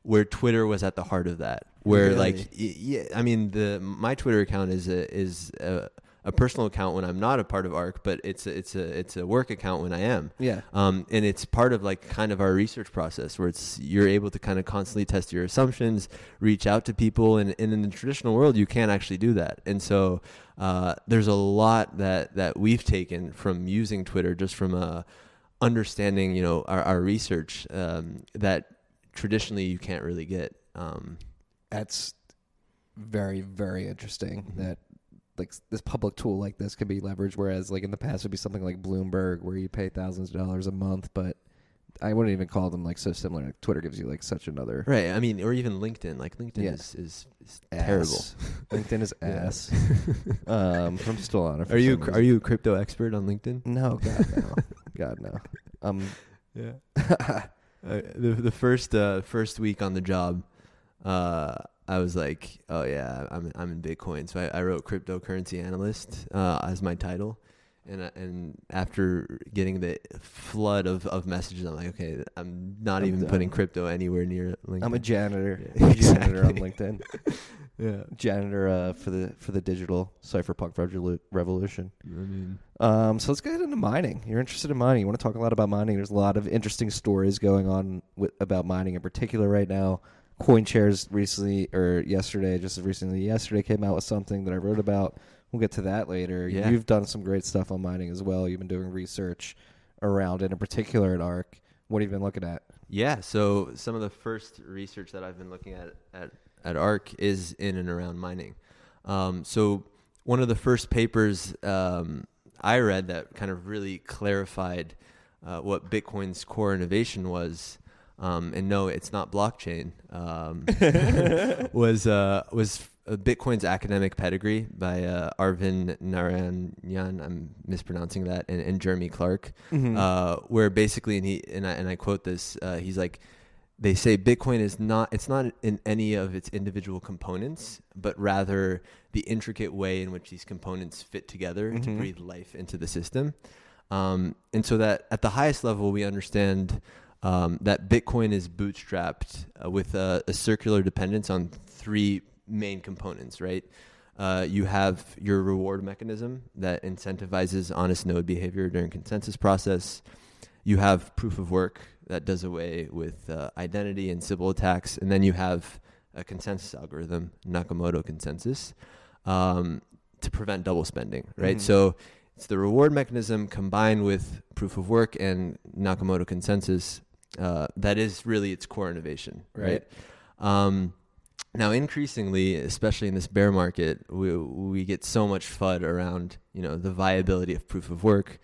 where Twitter was at the heart of that. Where Really? like yeah, I mean the my Twitter account is a is a, a personal account when I'm not a part of ARC, but it's a, it's a it's a work account when I am. Yeah. Um, and it's part of like kind of our research process where it's you're able to kind of constantly test your assumptions, reach out to people, and, and in the traditional world you can't actually do that. And so uh, there's a lot that that we've taken from using Twitter, just from a understanding, you know, our, our research um, that traditionally you can't really get. Um, That's very very interesting. Mhm. That like this public tool like this could be leveraged, whereas like in the past it would be something like Bloomberg where you pay thousands of dollars a month, but I wouldn't even call them like so similar. Like, Twitter gives you like such another right. I mean, or even LinkedIn. Like LinkedIn Yeah. is, is, is terrible. LinkedIn is ass. um, I'm still on it. Are you some are you a crypto expert on LinkedIn? No, God no, God no. Um, Yeah. Uh, the the first uh, first week on the job, uh, I was like, oh yeah, I'm I'm in Bitcoin. So I, I wrote cryptocurrency analyst uh, as my title, and uh, and after getting the flood of, of messages, I'm like, okay, I'm not I'm even done. putting crypto anywhere near LinkedIn. I'm a janitor. Yeah, I'm janitor on. LinkedIn. yeah. Janitor uh, for the for the digital cypherpunk revolu- revolution. I mean, Um, so let's get into mining. You're interested in mining. You want to talk a lot about mining. There's a lot of interesting stories going on with, about mining in particular right now. CoinShares recently, or yesterday, just recently yesterday, came out with something that I wrote about. We'll get to that later. Yeah. You've done some great stuff on mining as well. You've been doing research around it, in particular at ARC. What have you been looking at? Yeah, so some of the first research that I've been looking at at, at ARC is in and around mining. Um, so one of the first papers um, I read that kind of really clarified uh, what Bitcoin's core innovation was, um, and no, it's not blockchain, um, was uh, was uh, Bitcoin's academic pedigree by uh, Arvin Narayan. I'm mispronouncing that, and, and Jeremy Clark Mm-hmm. uh, where basically, and he and I, and I quote this, uh, he's like, they say Bitcoin is not it's not in any of its individual components, but rather the intricate way in which these components fit together to Mhm. breathe life into the system. Um, and so that at the highest level, we understand um, that Bitcoin is bootstrapped uh, with a, a circular dependence on three main components, right? Uh, you have your reward mechanism that incentivizes honest node behavior during consensus process. You have proof of work that does away with uh, identity and Sybil attacks, and then you have a consensus algorithm, Nakamoto consensus, um, to prevent double spending. Right. Mhm. So it's the reward mechanism combined with proof of work and Nakamoto consensus uh, that is really its core innovation. Right. Right. Um, now, increasingly, especially in this bear market, we we get so much FUD around you know the viability of proof of work,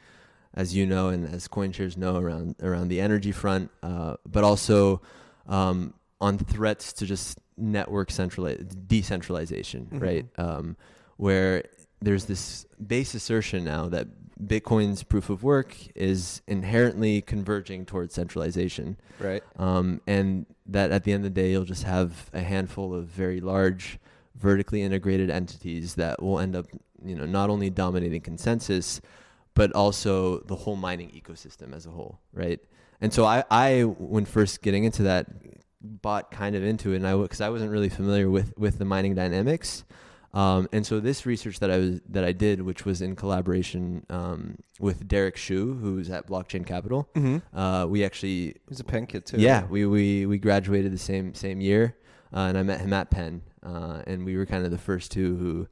as you know, and as CoinShares know around around the energy front, uh, but also um, on threats to just network centrali- decentralization, Mhm. right? Um, where there's this base assertion now that Bitcoin's proof of work is inherently converging towards centralization. Right. um, and that at the end of the day you'll just have a handful of very large vertically integrated entities that will end up you know not only dominating consensus but also the whole mining ecosystem as a whole right? And so i i when first getting into that bought kind of into it and i because i wasn't really familiar with with the mining dynamics um, and so this research that I was that I did, which was in collaboration um, with Derek Hsue, who's at Blockchain Capital, Mm-hmm. uh, we actually He's a Penn kid too. yeah, we, we, we graduated the same same year, uh, and I met him at Penn, uh, and we were kind of the first two who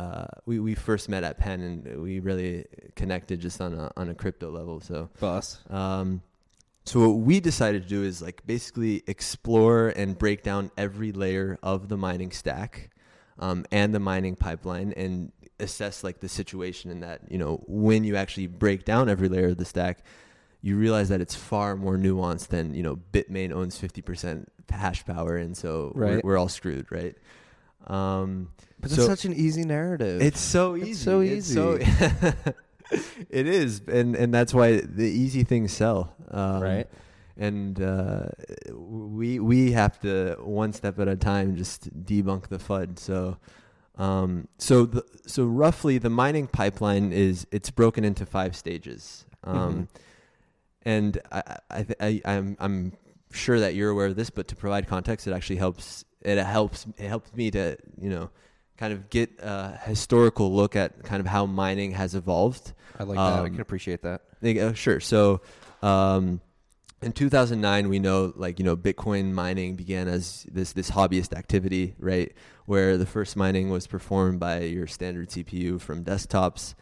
uh, we we first met at Penn, and we really connected just on a on a crypto level. So boss. um, so what we decided to do is like basically explore and break down every layer of the mining stack um, and the mining pipeline and assess like the situation in that you know when you actually break down every layer of the stack you realize that it's far more nuanced than you know bitmain owns 50% hash power and so we're, we're all screwed right um, But so- it's such an easy narrative. it's so easy It's easy. so so- it is, and and that's why the easy things sell, um, right. And uh, we we have to one step at a time just debunk the FUD. So, um, so the so roughly the mining pipeline is it's broken into five stages, um, Mhm. and I, I, I I'm I'm sure that you're aware of this, but to provide context, it actually helps. It helps it helps me to you know kind of get a historical look at kind of how mining has evolved. I like that. I Um, can appreciate that. They- uh, sure. So, um, in 2009, we know like you know Bitcoin mining began as this this hobbyist activity, right? Where the first mining was performed by your standard CPU from desktops,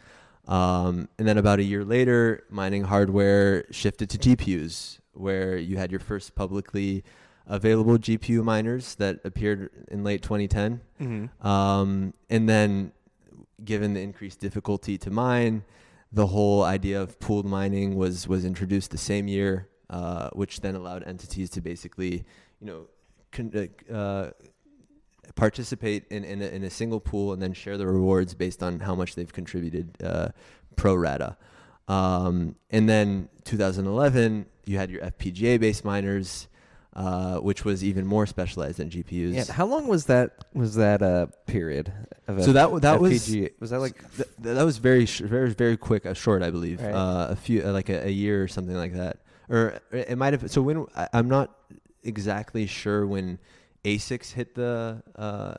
um, and then about a year later, mining hardware shifted to GPUs, where you had your first publicly available GPU miners that appeared in late 2010. Mm-hmm. Um, and then, given the increased difficulty to mine, the whole idea of pooled mining was was introduced the same year, uh, which then allowed entities to basically, you know, con- uh, participate in in a, in a single pool and then share the rewards based on how much they've contributed uh, pro rata. Um, and then 2011, you had your FPGA based miners. Uh, which was even more specialized than GPUs. Yeah. How long was that? Was that a period? Of So that that was FPGA? was that like th- that was very sh- very very quick, uh, short, I believe. Right. Uh, a few uh, like a, a year or something like that, or it might have. So when I, I'm not exactly sure when ASICs hit the uh,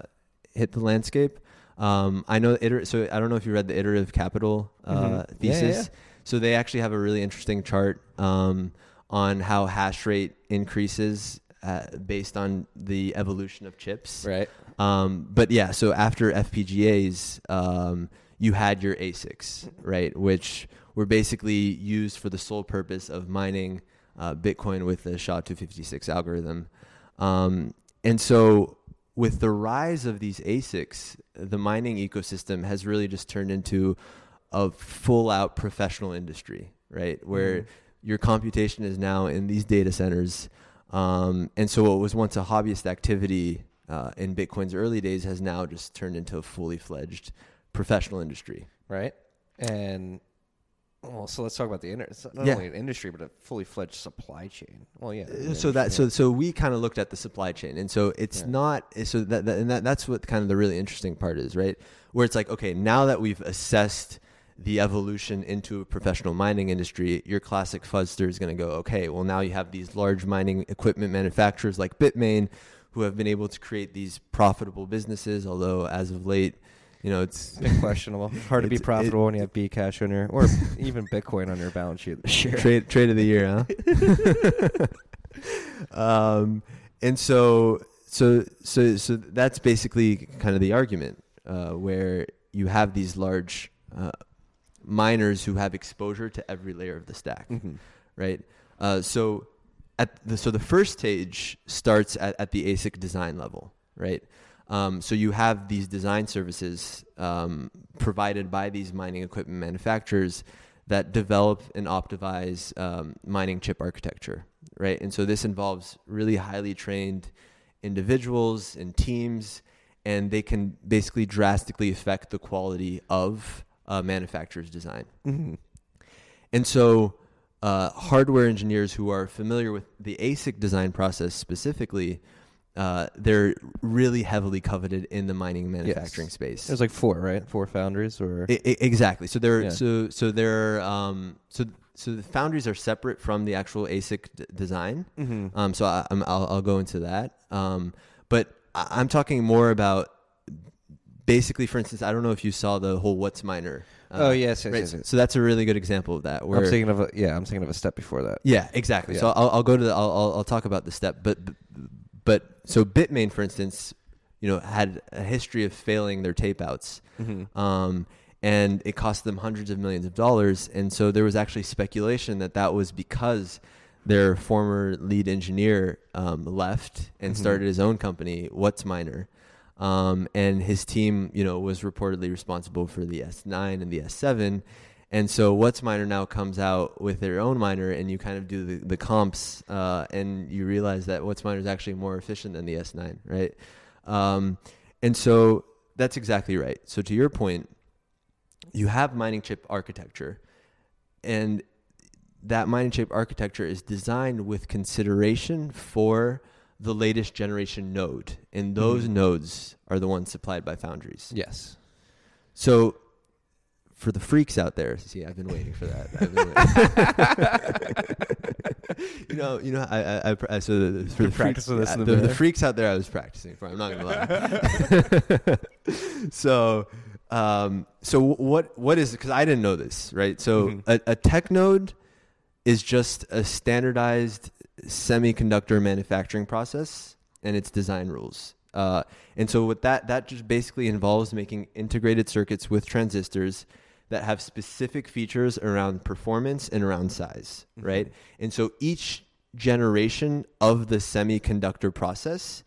hit the landscape. Um, I know iter- so I don't know if you read the iterative capital uh, Mhm. Yeah, thesis. yeah. So they actually have a really interesting chart um, on how hash rate increases uh, based on the evolution of chips. right? Um, but yeah, so after FPGAs, um, you had your ASICs, right, which were basically used for the sole purpose of mining uh, Bitcoin with the SHA-256 algorithm. Um, and so, with the rise of these ASICs, the mining ecosystem has really just turned into a full-out professional industry, right, where Mhm. your computation is now in these data centers. Um, and so, what was once a hobbyist activity uh, in Bitcoin's early days has now just turned into a fully fledged professional industry. right? And well, so let's talk about the inter- not Yeah. only an industry but a fully fledged supply chain. Well, yeah. Uh, so that so so we kind of looked at the supply chain, and so it's Yeah. not so that, that and that that's what kind of the really interesting part is, right? Where it's like, okay, now that we've assessed the evolution into a professional mining industry, your classic FUDster is going to go, okay, well now you have these large mining equipment manufacturers like Bitmain, who have been able to create these profitable businesses. Although as of late, you know, it's questionable. Hard to be It's- it- profitable when you have Bcash on your or even Bitcoin on your balance sheet. Sure. trade trade of the year, huh? um, and so so so so that's basically kind of the argument uh, where you have these large uh, miners who have exposure to every layer of the stack, Mhm. right? Uh, so at the so the first stage starts at, at the ASIC design level, right? Um, so you have these design services um, provided by these mining equipment manufacturers that develop and optimize um, mining chip architecture, right? And so this involves really highly trained individuals and teams, and they can basically drastically affect the quality of a manufacturer's design. Mhm. And so, uh, hardware engineers who are familiar with the ASIC design process specifically, uh, they're really heavily coveted in the mining manufacturing space. There's like four, right? Four foundries or I- I- exactly. So they're Yeah. so so they're um, so so the foundries are separate from the actual ASIC d- design. Mhm. Um, so I, I'm, I'll, I'll go into that. Um, but I, I'm talking more about basically, for instance, I don't know if you saw the whole what's miner. uh, oh yes, yes, right? yes, yes. So that's a really good example of that. Where I'm thinking of a yeah. I'm thinking of a step before that. yeah, exactly. So I'll, I'll go to the, I'll, I'll, I'll talk about the step, but, but so Bitmain, for instance, you know, had a history of failing their tape outs. Mm-hmm. Um, and it cost them hundreds of millions of dollars. And so there was actually speculation that that was because their former lead engineer um, left and Mhm. started his own company, What's Miner. Um, and his team, you know, was reportedly responsible for the S9 and the S7. And so What's Miner now comes out with their own miner, and you kind of do the, the comps, uh, and you realize that What's Miner is actually more efficient than the S9, right? Um, and so that's exactly right. So to your point, you have mining chip architecture, and that mining chip architecture is designed with consideration for the latest generation node, and those Mhm. nodes are the ones supplied by foundries. Yes. So, for the freaks out there, see, I've been waiting for that. I've been waiting. you know, you know, I, I, I so the, for the freaks, this the the, freaks out there, I was practicing for. I'm not gonna lie. so, um, so what what is because I didn't know this, right? So Mhm. a, a tech node is just a standardized semiconductor manufacturing process and its design rules. Uh, and so what that that just basically involves making integrated circuits with transistors that have specific features around performance and around size, Mhm. right? And so each generation of the semiconductor process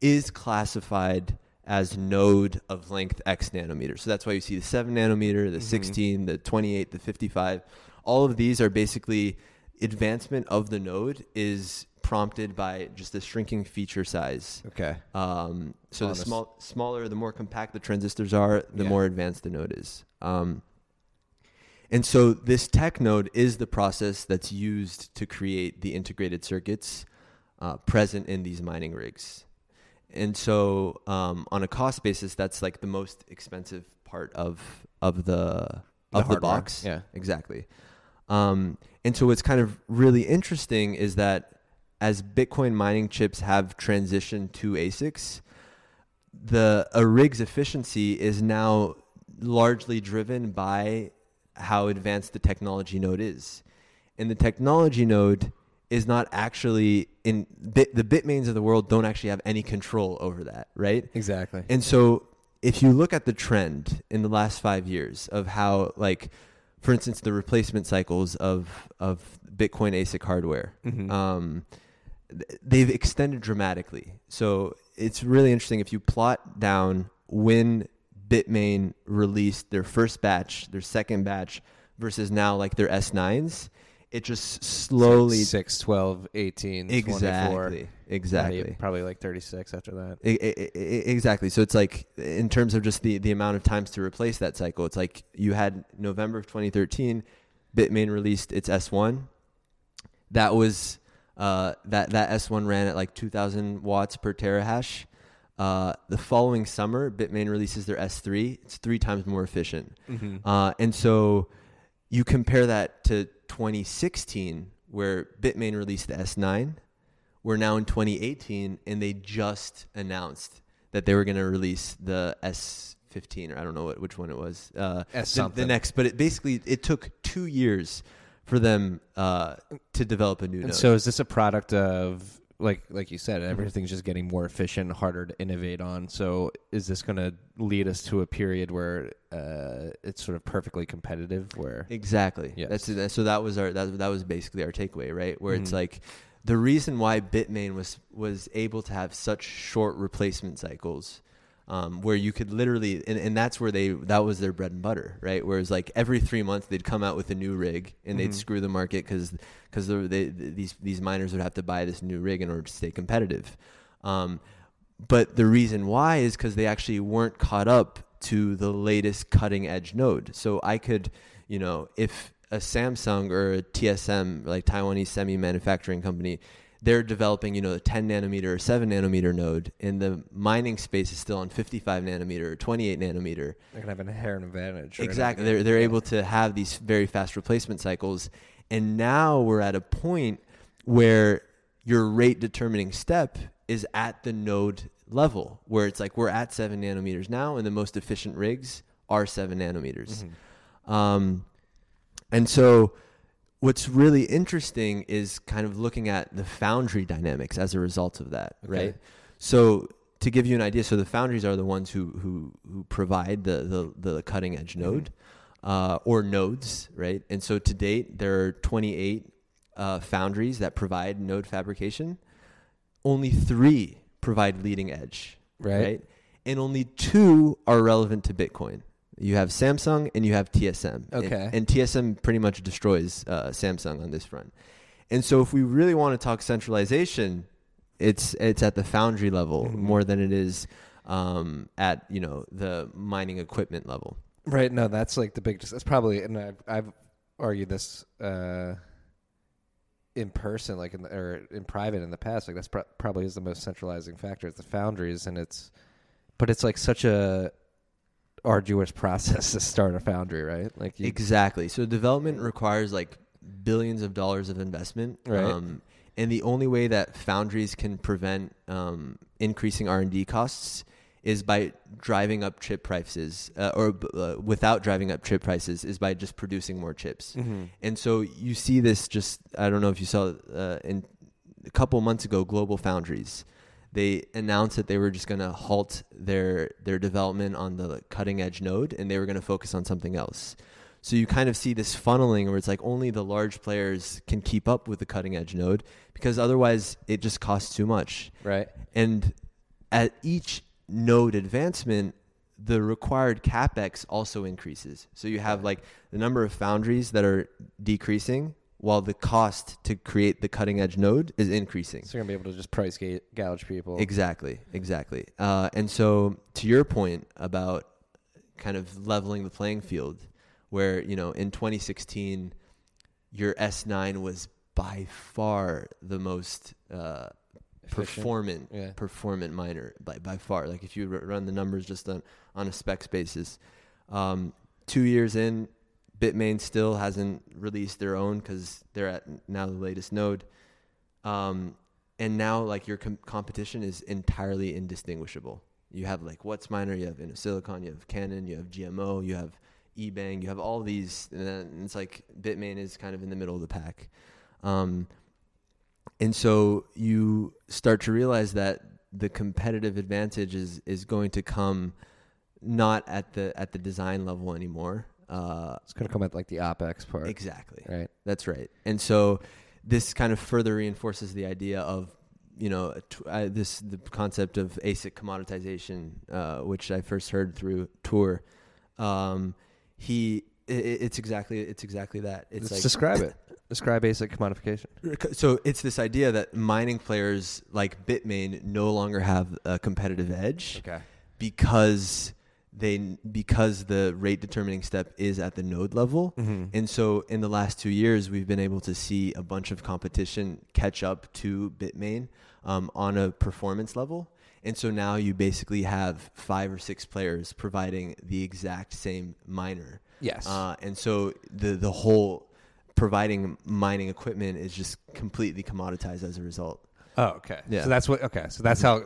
is classified as node of length X nanometer. So that's why you see the 7 nanometer, the Mhm. 16, the 28, the 55. All of these are basically advancement of the node is prompted by just the shrinking feature size. Okay. Um, so the small, smaller, the more compact the transistors are, the Yeah. more advanced the node is. Um, and so this tech node is the process that's used to create the integrated circuits uh, present in these mining rigs. And so on a cost basis, that's like the most expensive part of of the of the, box. Yeah. Exactly. Um, and so what's kind of really interesting is that as Bitcoin mining chips have transitioned to ASICs, the a rig's efficiency is now largely driven by how advanced the technology node is. And the technology node is not actually in bit, the bitmains of the world don't actually have any control over that, right? Exactly. And so if you look at the trend in the last five years of how like for instance the replacement cycles of of Bitcoin ASIC hardware, Mhm. um, they've extended dramatically. So it's really interesting if you plot down when Bitmain released their first batch, their second batch versus now like their S9s, it just slowly 6, 12, 18, 24. exactly exactly Probably, probably like 36 after that. I- I- I- exactly. So it's like in terms of just the the amount of times to replace that cycle, it's like you had November of 2013, Bitmain released its S1. That was uh, that that S1 ran at like 2,000 watts per terahash. Uh, the following summer, Bitmain releases their S3. It's three times more efficient. Mm-hmm. Uh, and so you compare that to 2016, where Bitmain released the S9. We're now in 2018, and they just announced that they were going to release the S15, or I don't know what, which one it was. Uh, S the, the next, but it basically it took two years for them uh, to develop a new And node. so is this a product of like like you said, everything's just getting more efficient, harder to innovate on. So is this going to lead us to a period where uh, it's sort of perfectly competitive? Where Exactly. Yes. That's that, so that was our that, that was basically our takeaway, right? Where it's Mhm. like the reason why Bitmain was was able to have such short replacement cycles, um, where you could literally and, and that's where they that was their bread and butter, right? Whereas like every three months they'd come out with a new rig and they'd Mhm. screw the market because because they, these these miners would have to buy this new rig in order to stay competitive. Um, but the reason why is because they actually weren't caught up to the latest cutting edge node. So I could, you know, if a Samsung or a TSM, like Taiwanese semi manufacturing company, they're developing, you know, a 10 nanometer or 7 nanometer node, and the mining space is still on 55 nanometer or 28 nanometer. they're going to have an inherent advantage. Exactly. They're, they're able to have these very fast replacement cycles. And now we're at a point where your rate determining step is at the node level, where it's like we're at seven nanometers now, and the most efficient rigs are seven nanometers. Mhm. Um, and so what's really interesting is kind of looking at the foundry dynamics as a result of that, Okay. right? So to give you an idea, so the foundries are the ones who who who provide the the, the cutting edge node uh, or nodes, right? And so to date, there are 28 uh, foundries that provide node fabrication. Only three provide leading edge, Right. right? And only two are relevant to Bitcoin. You have Samsung and you have TSM. And- Okay. And, TSM pretty much destroys uh, Samsung on this front. And so if we really want to talk centralization, it's it's at the foundry level Mhm. more than it is um, at you know the mining equipment level. Right. No, that's like the big. That's probably, and I've I've argued this uh, in person, like in the, or in private in the past. Like that's pro- probably is the most centralizing factor. It's the foundries, and it's, but it's like such a arduous process to start a foundry, right? Like you, Exactly. So development requires like billions of dollars of investment. Right. Um, and the only way that foundries can prevent um, increasing R and D costs is by driving up chip prices, uh, or uh, without driving up chip prices, is by just producing more chips. And so you see this just, I don't know if you saw uh, in a couple months ago, Global Foundries, they announced that they were just going to halt their their development on the cutting edge node and they were going to focus on something else. So you kind of see this funneling where it's like only the large players can keep up with the cutting edge node because otherwise it just costs too much. Right. And at each node advancement, the required capex also increases. So you have like the number of foundries that are decreasing while the cost to create the cutting edge node is increasing. So you're gonna be able to just price ga- gouge people. Exactly, exactly. Uh, and so, to your point about kind of leveling the playing field, where you know in 2016, your S9 was by far the most uh, performant Yeah. performant miner by by far. Like if you r- run the numbers just on on a specs basis, um, two years in, Bitmain still hasn't released their own because they're at now the latest node. Um, and now like your com- competition is entirely indistinguishable. You have like What's Miner, you have InnoSilicon, you have Canaan, you have GMO, you have eBang, you have all these, and it's like Bitmain is kind of in the middle of the pack. Um, and so you start to realize that the competitive advantage is is going to come not at the at the design level anymore. Uh, It's gonna come at like the opex part. exactly. Right. That's right. And so this kind of further reinforces the idea of you know uh, this the concept of ASIC commoditization, uh, which I first heard through Tuur. Um, he i i- it's exactly it's exactly that. It's Let's like describe it. Describe ASIC commodification. so it's this idea that mining players like Bitmain no longer have a competitive edge Okay. because they because the rate determining step is at the node level. Mm-hmm. And so in the last two years, we've been able to see a bunch of competition catch up to Bitmain um, on a performance level. And so now you basically have five or six players providing the exact same miner. Yes. Uh, and so the the whole providing mining equipment is just completely commoditized as a result. oh, okay. Yeah. So that's what. Okay. So that's how.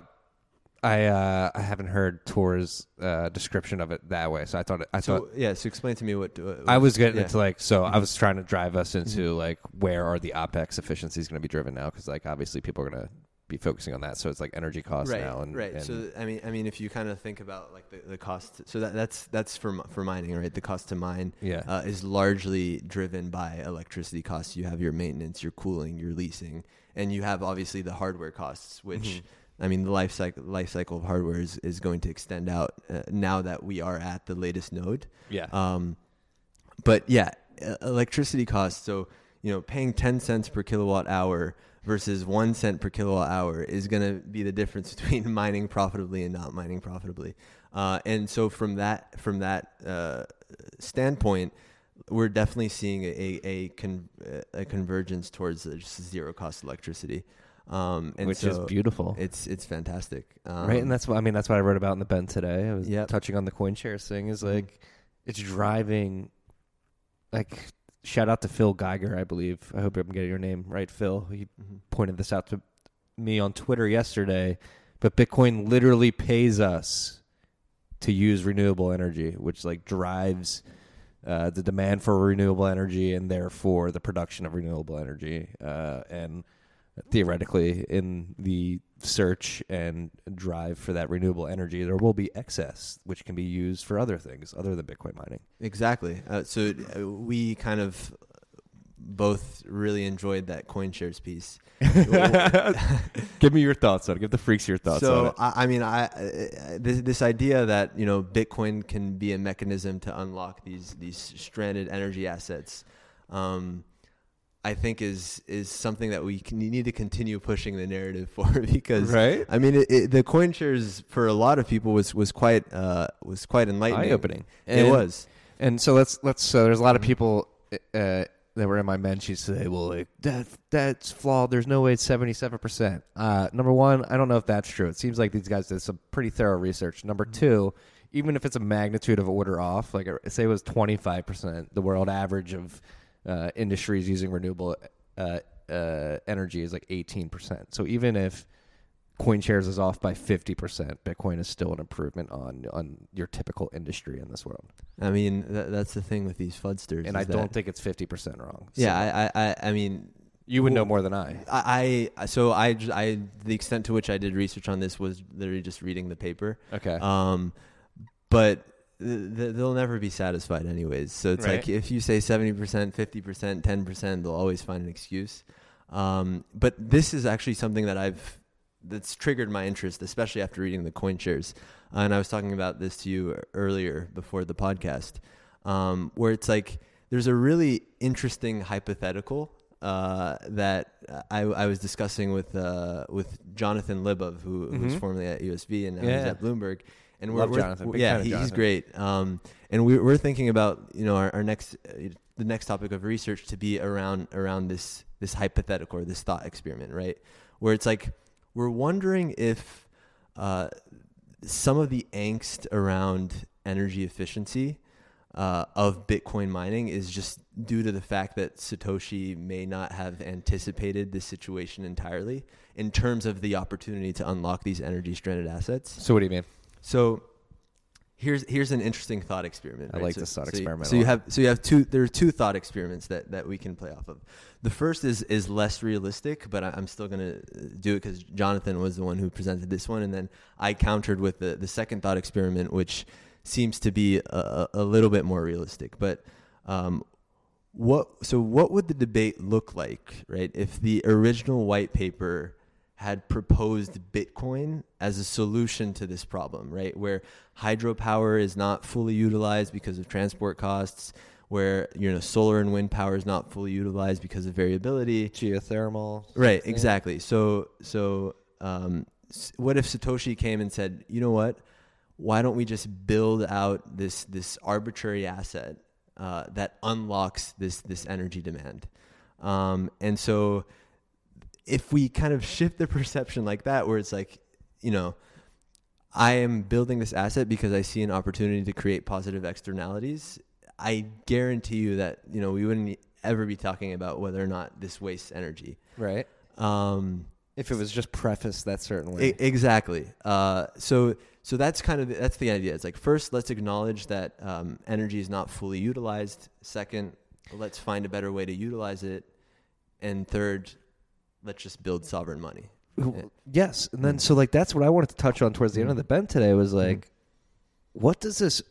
I uh, I haven't heard Tuur's uh, description of it that way. So I thought it, I So thought yeah, so explain to me what, what I was getting yeah. into like so I Mhm. was trying to drive us into Mhm. like where are the opex efficiencies going to be driven now because like obviously people are going to be focusing on that. So it's like energy costs right, now and right. and- so I mean, I mean, if you kind of think about like the, the cost, so that that's that's for for mining, right? The cost to mine yeah. uh, is largely driven by electricity costs. You have your maintenance, your cooling, your leasing, and you have obviously the hardware costs, which Mhm. I mean, the life cycle life cycle of hardware is, is going to extend out uh, now that we are at the latest node. yeah. Um, but yeah, electricity costs. So you know, paying ten cents per kilowatt hour versus one cent per kilowatt hour is going to be the difference between mining profitably and not mining profitably. Uh, and so from that from that uh, standpoint, we're definitely seeing a a, a, con- a convergence towards just zero cost electricity. Um, which is beautiful. It's it's fantastic, um, right, and that's what I mean. That's what I wrote about in the bend today. I was Yep. touching on the coin shares thing. Is Mhm. like it's driving. Like shout out to Phil Geiger, I believe. I hope I'm getting your name right, Phil. He Mhm. pointed this out to me on Twitter yesterday. But Bitcoin literally pays us to use renewable energy, which like drives uh, the demand for renewable energy and therefore the production of renewable energy. Uh, and theoretically, in the search and drive for that renewable energy, there will be excess, which can be used for other things other than Bitcoin mining. Exactly. Uh, so uh, we kind of both really enjoyed that coin shares piece. Give me your thoughts on it. Give the freaks your thoughts on so it. I, I mean, I uh, this this idea that you know Bitcoin can be a mechanism to unlock these these stranded energy assets, um, I think is is something that we can, need to continue pushing the narrative for because Right? I mean, it, it, the coin shares for a lot of people was was quite uh, was quite enlightening. Eye opening. It was. And so let's let's so there's a lot of Mhm. people uh, that were in my mentions today. Well, like that that's flawed. There's no way it's seventy seven percent. Uh, number one, I don't know if that's true. It seems like these guys did some pretty thorough research. Number Mhm. two, even if it's a magnitude of order off, like uh, say it was twenty five percent, the world average of uh, industries using renewable uh, uh, energy is like eighteen percent. So even if CoinShares is off by 50%, Bitcoin is still an improvement on on your typical industry in this world. I mean, that, that's the thing with these fudsters. And I don't think it's 50% wrong. So Yeah, I, I, I, mean, you would know more than I. I, I, so I, I, the extent to which I did research on this was literally just reading the paper. Okay. Um, but th- th- they'll never be satisfied anyways. So it's like if you say 70%, 50%, 10%, they'll always find an excuse. Um, but this is actually something that I've that's triggered my interest, especially after reading the coin shares. Uh, and I was talking about this to you earlier before the podcast, um, where it's like there's a really interesting hypothetical uh, that I, I was discussing with uh, with Jonathan Libov, who, who was formerly at USV and now he's at Bloomberg. And Love we're, we're- Jonathan. Big yeah, he- he's great. Um, and we, we're thinking about you know our, our next uh, the next topic of research to be around around this this hypothetical or this thought experiment, right? Where it's like we're wondering if uh, some of the angst around energy efficiency uh, of Bitcoin mining is just due to the fact that Satoshi may not have anticipated this situation entirely in terms of the opportunity to unlock these energy stranded assets. so what do you mean? So here's here's an interesting thought experiment. I like so, this thought so experiment a So you have so you have two. There are two thought experiments that that we can play off of. The first is is less realistic, but I, I'm still gonna uh, do it because Jonathan was the one who presented this one, and then I countered with the the second thought experiment, which seems to be a, a a little bit more realistic. But um, what so what would the debate look like, right? If the original white paper had proposed Bitcoin as a solution to this problem, right? Where hydropower is not fully utilized because of transport costs, where you know solar and wind power is not fully utilized because of variability. Geothermal. Right, thing? exactly. So so um, what if Satoshi came and said, "You know what? Why don't we just build out this this arbitrary asset uh, that unlocks this this energy demand?" Um, and so if we kind of shift the perception like that, where it's like, you know, I am building this asset because I see an opportunity to create positive externalities. I guarantee you that you know we wouldn't ever be talking about whether or not this wastes energy. Right. Um, If it was just prefaced that certain way. exactly. Uh, so so that's kind of the, that's the idea. It's like first, let's acknowledge that um, energy is not fully utilized. Second, let's find a better way to utilize it. And third, let's just build sovereign money. Eh. Yes, and then mm. so like that's what I wanted to touch on towards the end of the mm. bend today was mm. like, what does this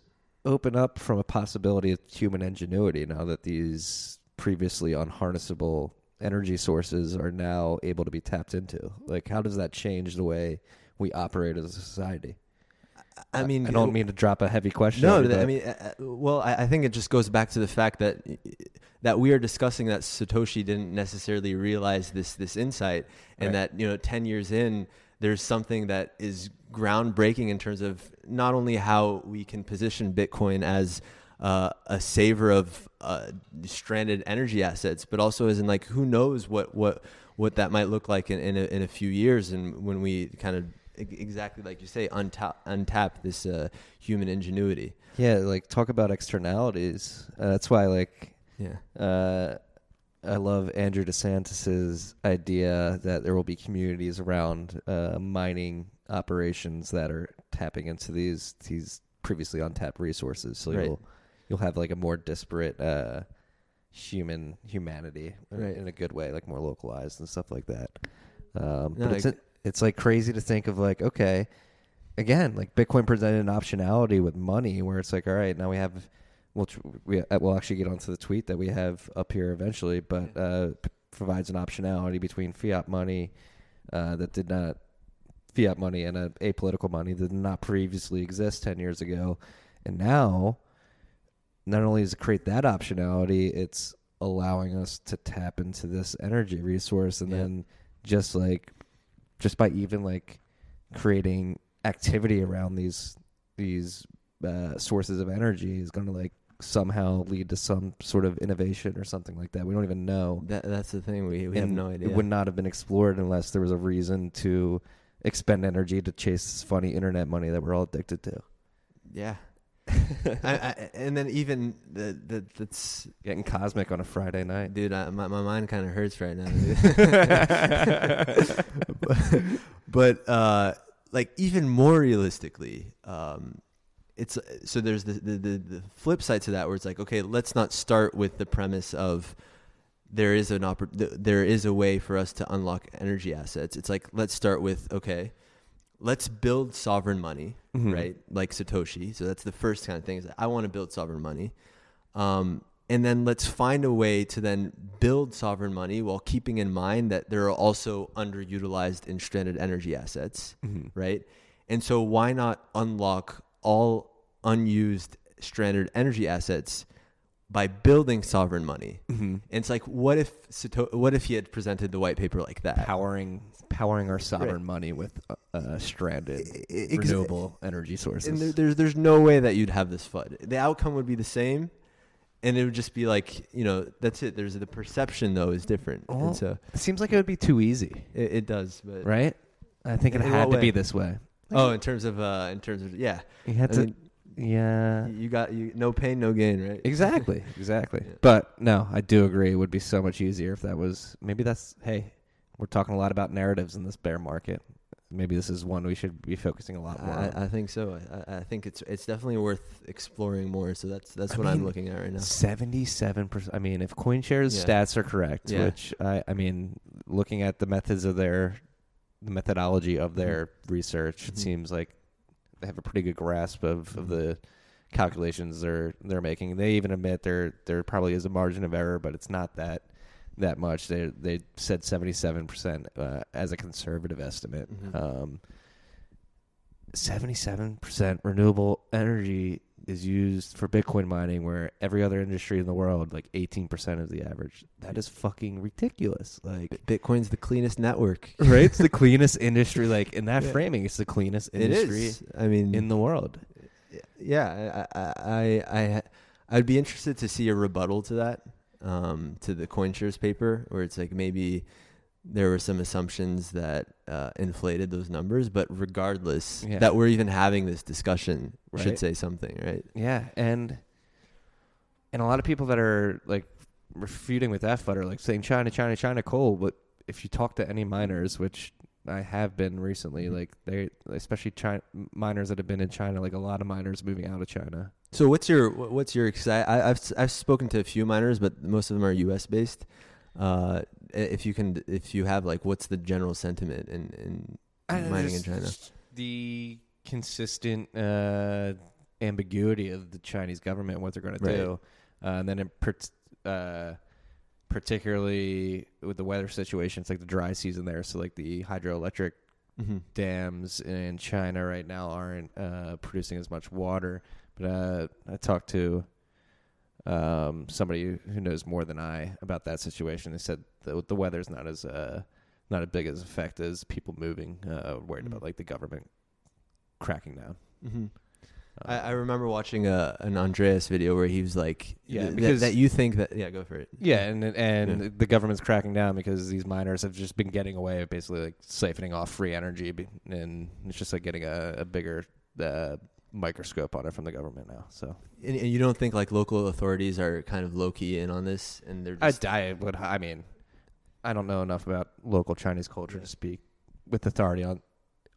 open up from a possibility of human ingenuity now that these previously unharnessable energy sources are now able to be tapped into? Like, how does that change the way we operate as a society? I mean, I don't mean to drop a heavy question. No, you, I mean, uh, uh, well, I, I think it just goes back to the fact that that we are discussing that Satoshi didn't necessarily realize this this insight, and Right. that you know, ten years in, there's something that is groundbreaking in terms of not only how we can position Bitcoin as uh, a saver of uh, stranded energy assets, but also as in like who knows what what what that might look like in in a, in a few years, and when we kind of exactly like you say untap untap this uh, human ingenuity. yeah, like talk about externalities. Uh, that's why like Yeah. uh, I love Andrew DeSantis's idea that there will be communities around uh, mining operations that are tapping into these these previously untapped resources. So Right. you'll you'll have like a more disparate uh, human humanity in- Right. in a good way, like more localized and stuff like that. Um, No, but it's I- it's like crazy to think of like okay, again, like Bitcoin presented an optionality with money where it's like all right, now we have we'll tr- we uh, we'll actually get onto the tweet that we have up here eventually, but uh, p- provides an optionality between fiat money uh, that did not fiat money and a apolitical money that did not previously exist ten years ago, and now not only does it create that optionality, it's allowing us to tap into this energy resource, and Yeah. then just like just by even like creating activity around these these uh, sources of energy is going to like somehow lead to some sort of innovation or something like that. We don't even know. That that's the thing. We we have no idea. It would not have been explored unless there was a reason to expend energy to chase this funny internet money that we're all addicted to. yeah. I, I, and then even the, the that's Getting cosmic on a Friday night. dude. I, my my mind kind of hurts right now. But, but uh, like even more realistically, um, it's so there's the, the the the flip side to that where it's like okay, let's not start with the premise of there is an oppor- there is a way for us to unlock energy assets. It's like let's start with okay, let's build sovereign money, Mhm. right? Like Satoshi. So that's the first kind of thing is that I want to build sovereign money. Um, and then let's find a way to then build sovereign money while keeping in mind that there are also underutilized and stranded energy assets, Mhm. right? And so why not unlock all unused stranded energy assets by building sovereign money? Mhm. And it's like, what if Sato- what if he had presented the white paper like that? powering powering our sovereign money with uh, stranded ex- renewable energy sources. And there, there's there's no way that you'd have this FUD. The outcome would be the same, and it would just be like you know that's it. There's the perception though is different, so it seems like it would be too easy, it, it does. But right? I think it had to be this way. oh, in terms of uh, in terms of yeah, You had I to, mean, yeah. you got you no pain no gain, right? Exactly, exactly. Yeah. But no, I do agree. It would be so much easier if that was. Maybe that's. Hey, we're talking a lot about narratives in this bear market. Maybe this is one we should be focusing a lot more on. I, I think so. I, I think it's it's definitely worth exploring more. So that's that's I what I'm looking at right now. Seventy-seven percent. I mean, if CoinShares Yeah. stats are correct, Yeah. which I, I mean, looking at the methods of their, the methodology of their research, it Mhm. seems like have a pretty good grasp of, of Mhm. the calculations they're they're making. They even admit there there probably is a margin of error, but it's not that that much. They they said seventy-seven percent uh, as a conservative estimate. Mhm. Um, Seventy-seven percent renewable energy is used for Bitcoin mining, where every other industry in the world, like eighteen percent is the average. That is fucking ridiculous. Like, Bitcoin's the cleanest network. right? It's the cleanest industry. Like in that Yeah. framing, it's the cleanest industry is. I mean, in the world. yeah, I, I, I, I, I'd be interested to see a rebuttal to that, um, to the CoinShares paper, where it's like maybe there were some assumptions that uh, inflated those numbers, but regardless, Yeah. that we're even having this discussion Right. should say something, right? Yeah, and and a lot of people that are like refuting with that FUD are like saying China, China, China coal. But if you talk to any miners, which I have been recently, Mhm. like they, especially China miners that have been in China, like a lot of miners moving out of China. So what's your what's your cause I, I- I've spoken to a few miners, but most of them are U.S. based. Uh, if you can, if you have like, what's the general sentiment in, in mining in China? The consistent uh, ambiguity of the Chinese government, what they're going Right. to do, uh, and then part- uh, particularly with the weather situation, it's like the dry season there, so like the hydroelectric Mm-hmm. dams in China right now aren't uh, producing as much water. But uh, I talked to um, somebody who knows more than I about that situation. They said the, the weather's not as uh, not as big as effect as people moving, uh, worried Mhm. about like the government cracking down. Mm-hmm. Uh, I, I remember watching a an Andreas video where he was like, Yeah, th- because- that you think that yeah, go for it. Yeah, and and Yeah. the government's cracking down because these miners have just been getting away with basically like siphoning off free energy, and it's just like getting a, a bigger uh, microscope on it from the government now. So And, and you don't think like local authorities are kind of low key in on this, and they're I, just I would. I mean, I don't know enough about local Chinese culture to speak with authority on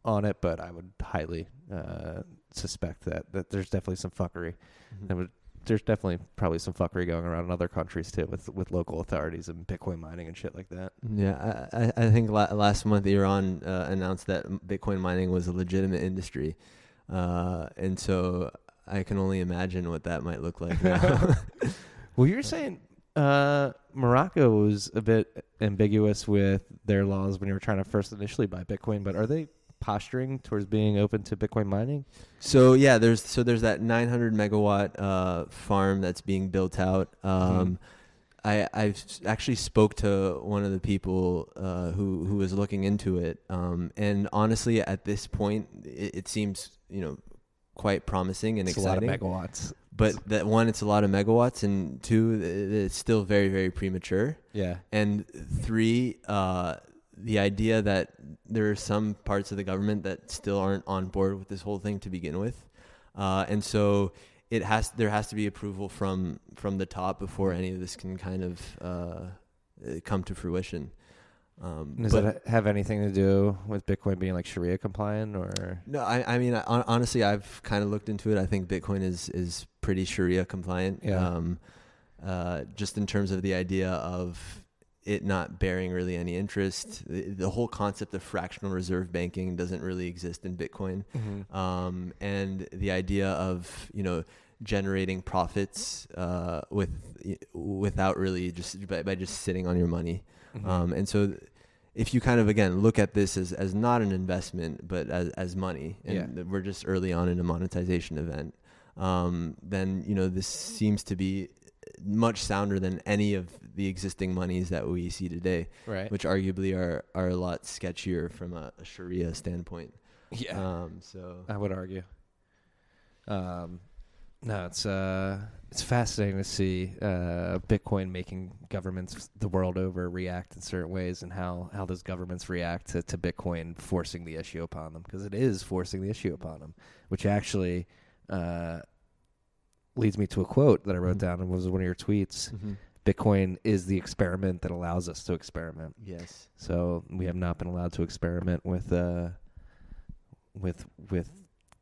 on it, but I would highly uh, suspect that that there's definitely some fuckery. Mhm. There would, there's definitely probably some fuckery going around in other countries too, with with local authorities and Bitcoin mining and shit like that. Yeah, I, I- I think la- last month Iran uh, announced that Bitcoin mining was a legitimate industry, uh, and so I can only imagine what that might look like now. Well, you're saying uh, Morocco was a bit ambiguous with their laws when you were trying to first initially buy Bitcoin, but are they posturing towards being open to Bitcoin mining? so yeah, there's so there's that 900 megawatt uh, farm that's being built out. Um, I I've actually spoke to one of the people uh, who who was looking into it, um, and honestly, at this point, it, it seems you know quite promising and It's a lot of megawatts. But that one, it's a lot of megawatts, and two, it's still very, very premature. Yeah. And three, uh, the idea that there are some parts of the government that still aren't on board with this whole thing to begin with, uh, and so it has there has to be approval from from the top before any of this can kind of uh, come to fruition. Um, Does but- that have anything to do with Bitcoin being like Sharia compliant or? No, I, I mean, I, honestly, I've kind of looked into it. I think Bitcoin is is pretty Sharia compliant. Yeah. Um, uh, just in terms of the idea of it not bearing really any interest, the, the whole concept of fractional reserve banking doesn't really exist in Bitcoin. Um, and the idea of you know generating profits uh, with without really just by, by just sitting on your money. Mhm. Um, and so, th- if you kind of again look at this as, as not an investment but as, as money, and Yeah. th- we're just early on in a monetization event, um, then you know this seems to be much sounder than any of the existing monies that we see today, right. which arguably are are a lot sketchier from a, a Sharia standpoint. yeah. Um, so I would argue. Um, no, it's uh, it's fascinating to see uh, Bitcoin making governments the world over react in certain ways, and how how those governments react to, to Bitcoin forcing the issue upon them because it is forcing the issue upon them, which actually uh, leads me to a quote that I wrote Mhm. down and was one of your tweets. mhm. Bitcoin is the experiment that allows us to experiment. yes, So we have not been allowed to experiment with uh, with with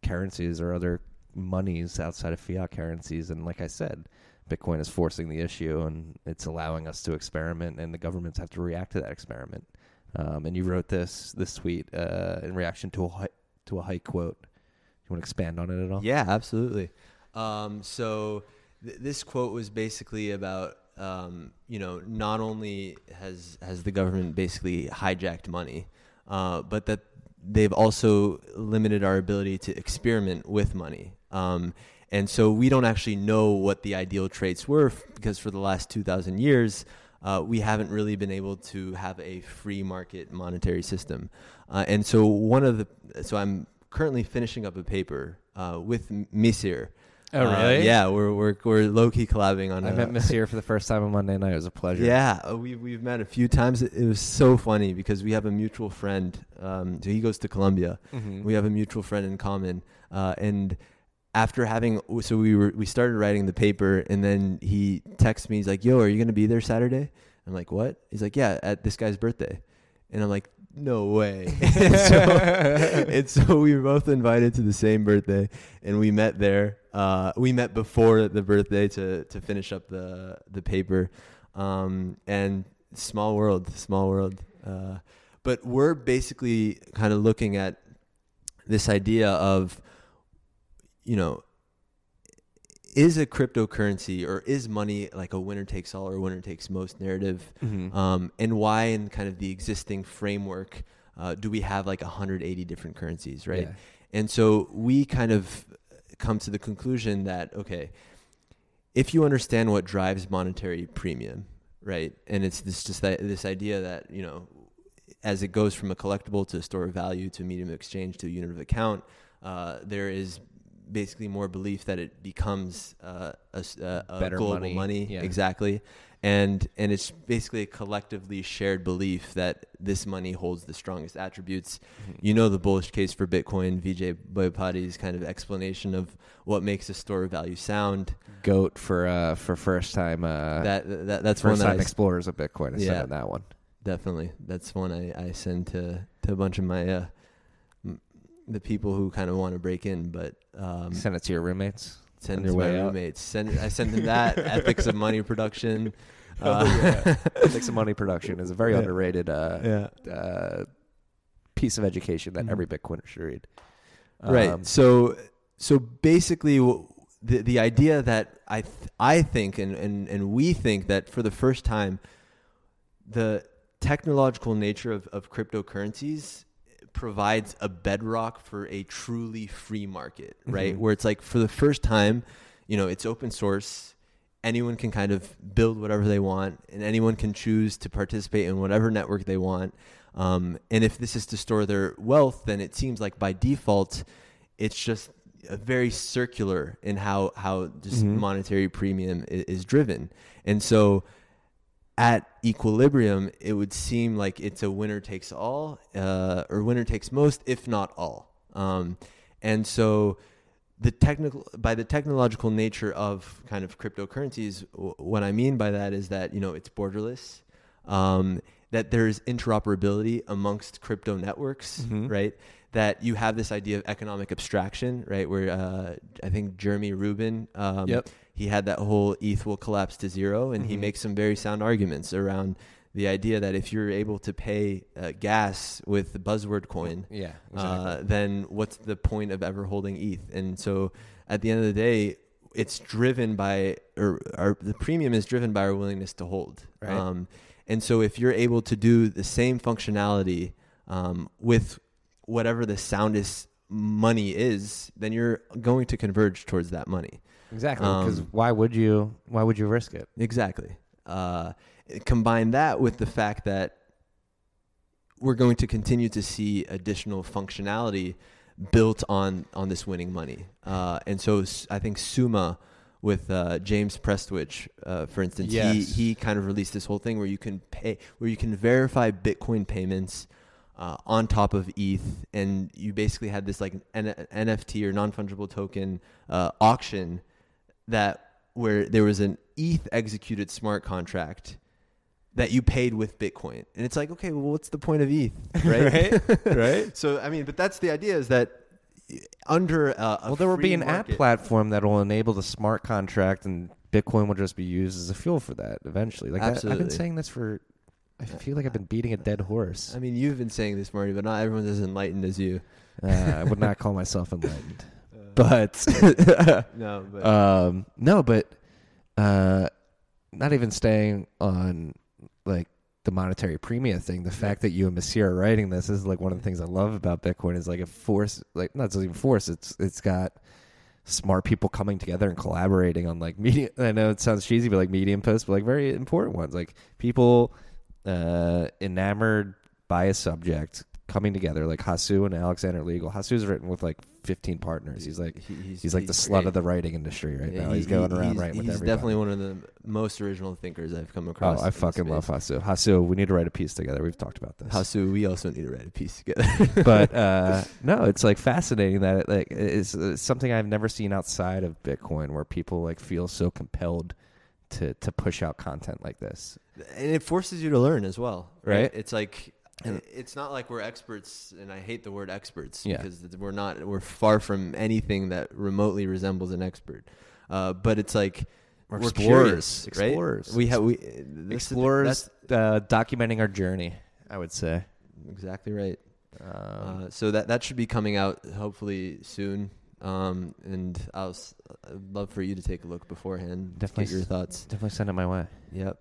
currencies or other monies outside of fiat currencies. And like I said, Bitcoin is forcing the issue, and it's allowing us to experiment, and the governments have to react to that experiment. Um, and you wrote this this tweet uh, in reaction to a hi- to a Hayek quote. You want to expand on it at all? Yeah, absolutely. Um, so th- this quote was basically about um, you know not only has has the government basically hijacked money, uh, but that they've also limited our ability to experiment with money. Um, and so we don't actually know what the ideal traits were because for the last 2,000 years, uh, we haven't really been able to have a free market monetary system. Uh, and so one of the, so I'm currently finishing up a paper uh, with Misir. Oh, Uh, really? yeah, we're we're we're low key collabing on. I a- met Misir for the first time on Monday night. It was a pleasure. yeah, uh, we we've met a few times. It, it was so funny because we have a mutual friend. Um, so he goes to Columbia. Mhm. We have a mutual friend in common, uh, and after having, so we were we started writing the paper, and then he texts me. He's like, "Yo, are you gonna be there Saturday?" I'm like, "What?" He's like, "Yeah, at this guy's birthday," and I'm like, "No way!" and, so, and so we were both invited to the same birthday, and we met there. Uh, we met before the birthday to to finish up the the paper, um, and small world, small world. Uh, but we're basically kind of looking at this idea of, you know, is a cryptocurrency or is money like a winner takes all or winner takes most narrative? Mhm. Um, and why, in kind of the existing framework, uh, do we have like 180 different currencies, right? Yeah. And so we kind of come to the conclusion that okay, if you understand what drives monetary premium, right, and it's this just that this idea that you know, as it goes from a collectible to a store of value to a medium of exchange to a unit of account, uh, there is basically more belief that it becomes uh, a, s- a- global money, money, yeah. exactly, and and it's basically a collectively shared belief that this money holds the strongest attributes Mhm. you know the bullish case for Bitcoin, Vijay Boyapati's kind of explanation of what makes a store of value sound. goat for uh for first time uh that, that that's one first that I time explorers of Bitcoin. I Yeah. that one. definitely that's one I, I send to to a bunch of my uh, the people who kind of want to break in, but um, Send it to your roommates. send it your to my out. roommates. Send I send them that ethics of money production. Oh, Uh, yeah. Ethics of money production is a very Yeah. underrated uh, yeah. uh, piece of education that Mhm. every Bitcoiner should read. right Um, so so basically the the idea that i th- i think and, and and we think that for the first time the technological nature of, of cryptocurrencies provides a bedrock for a truly free market right Mhm. where it's like for the first time you know it's open source anyone can kind of build whatever they want and anyone can choose to participate in whatever network they want um, and if this is to store their wealth then it seems like by default it's just a very circular in how how just Mhm. monetary premium is, is driven and so at equilibrium it would seem like it's a winner takes all uh, or winner takes most if not all um, and so the technical by the technological nature of kind of cryptocurrencies w- what i mean by that is that you know it's borderless um, that there's interoperability amongst crypto networks, Mhm. right? That you have this idea of economic abstraction, right? Where uh, I think Jeremy Rubin, um, Yep. He had that whole ETH will collapse to zero, and he Mhm. makes some very sound arguments around the idea that if you're able to pay uh, gas with the buzzword coin, Yeah. uh, then what's the point of ever holding ETH? And so at the end of the day, it's driven by, or our, the premium is driven by our willingness to hold. Right. Um, and so if you're able to do the same functionality um, with whatever the soundest money is, then you're going to converge towards that money. Exactly. Because um, why would you? Why would you risk it? Exactly. Uh, combine that with the fact that we're going to continue to see additional functionality built on on this winning money. Uh, and so I think Summa with uh, James Prestwich, uh, for instance, Yes. he he kind of released this whole thing where you can pay where you can verify Bitcoin payments. Uh, on top of ETH, and you basically had this like N- NFT or non fungible token uh, auction that where there was an ETH executed smart contract that you paid with Bitcoin. And it's like, okay, well, what's the point of ETH, right? Right? Right? So, I mean, but that's the idea is that under uh, a well, there will be an app platform that will enable the smart contract, and Bitcoin will just be used as a fuel for that eventually. Like that, I've been saying this for. I feel like I've been beating a dead horse. I mean, you've been saying this, Marty, but not everyone's as enlightened as you. Uh, I would not call myself enlightened, but no, but um, no, but uh, not even staying on like the monetary premium thing. The fact that you and Misir are writing this is like one of the things I love about Bitcoin is like a force, like not even force. It's it's got smart people coming together and collaborating on like media. I know it sounds cheesy, but like medium posts, but like very important ones. Like people uh, enamored by a subject coming together, like Hasu and Alexander Legal. Hasu's written with like 15 partners. He's like he- He's like the slut of the writing industry right Yeah, now. he- he's going around he's, writing with He's everybody. definitely one of the most original thinkers I've come oh, across. I fucking love. Hasu. Hasu, we need to write a piece together. We've talked about this. Hasu, we also need to write a piece together. but uh, no, it's like fascinating that it, like it's, it's something I've never seen outside of Bitcoin, where people like feel so compelled to to push out content like this. and it forces you to learn as well Right. it's like And- it's not like we're experts and i hate the word experts Yeah. because we're not we're far from anything that remotely resembles an expert uh, but it's like We're explorers. curious, right? Explorers. we have we Explorers uh, documenting our journey. I would say. exactly right Um, uh, so that that should be coming out hopefully soon um, and I'll I'd love for you to take a look beforehand Definitely get your thoughts definitely send it my way. yep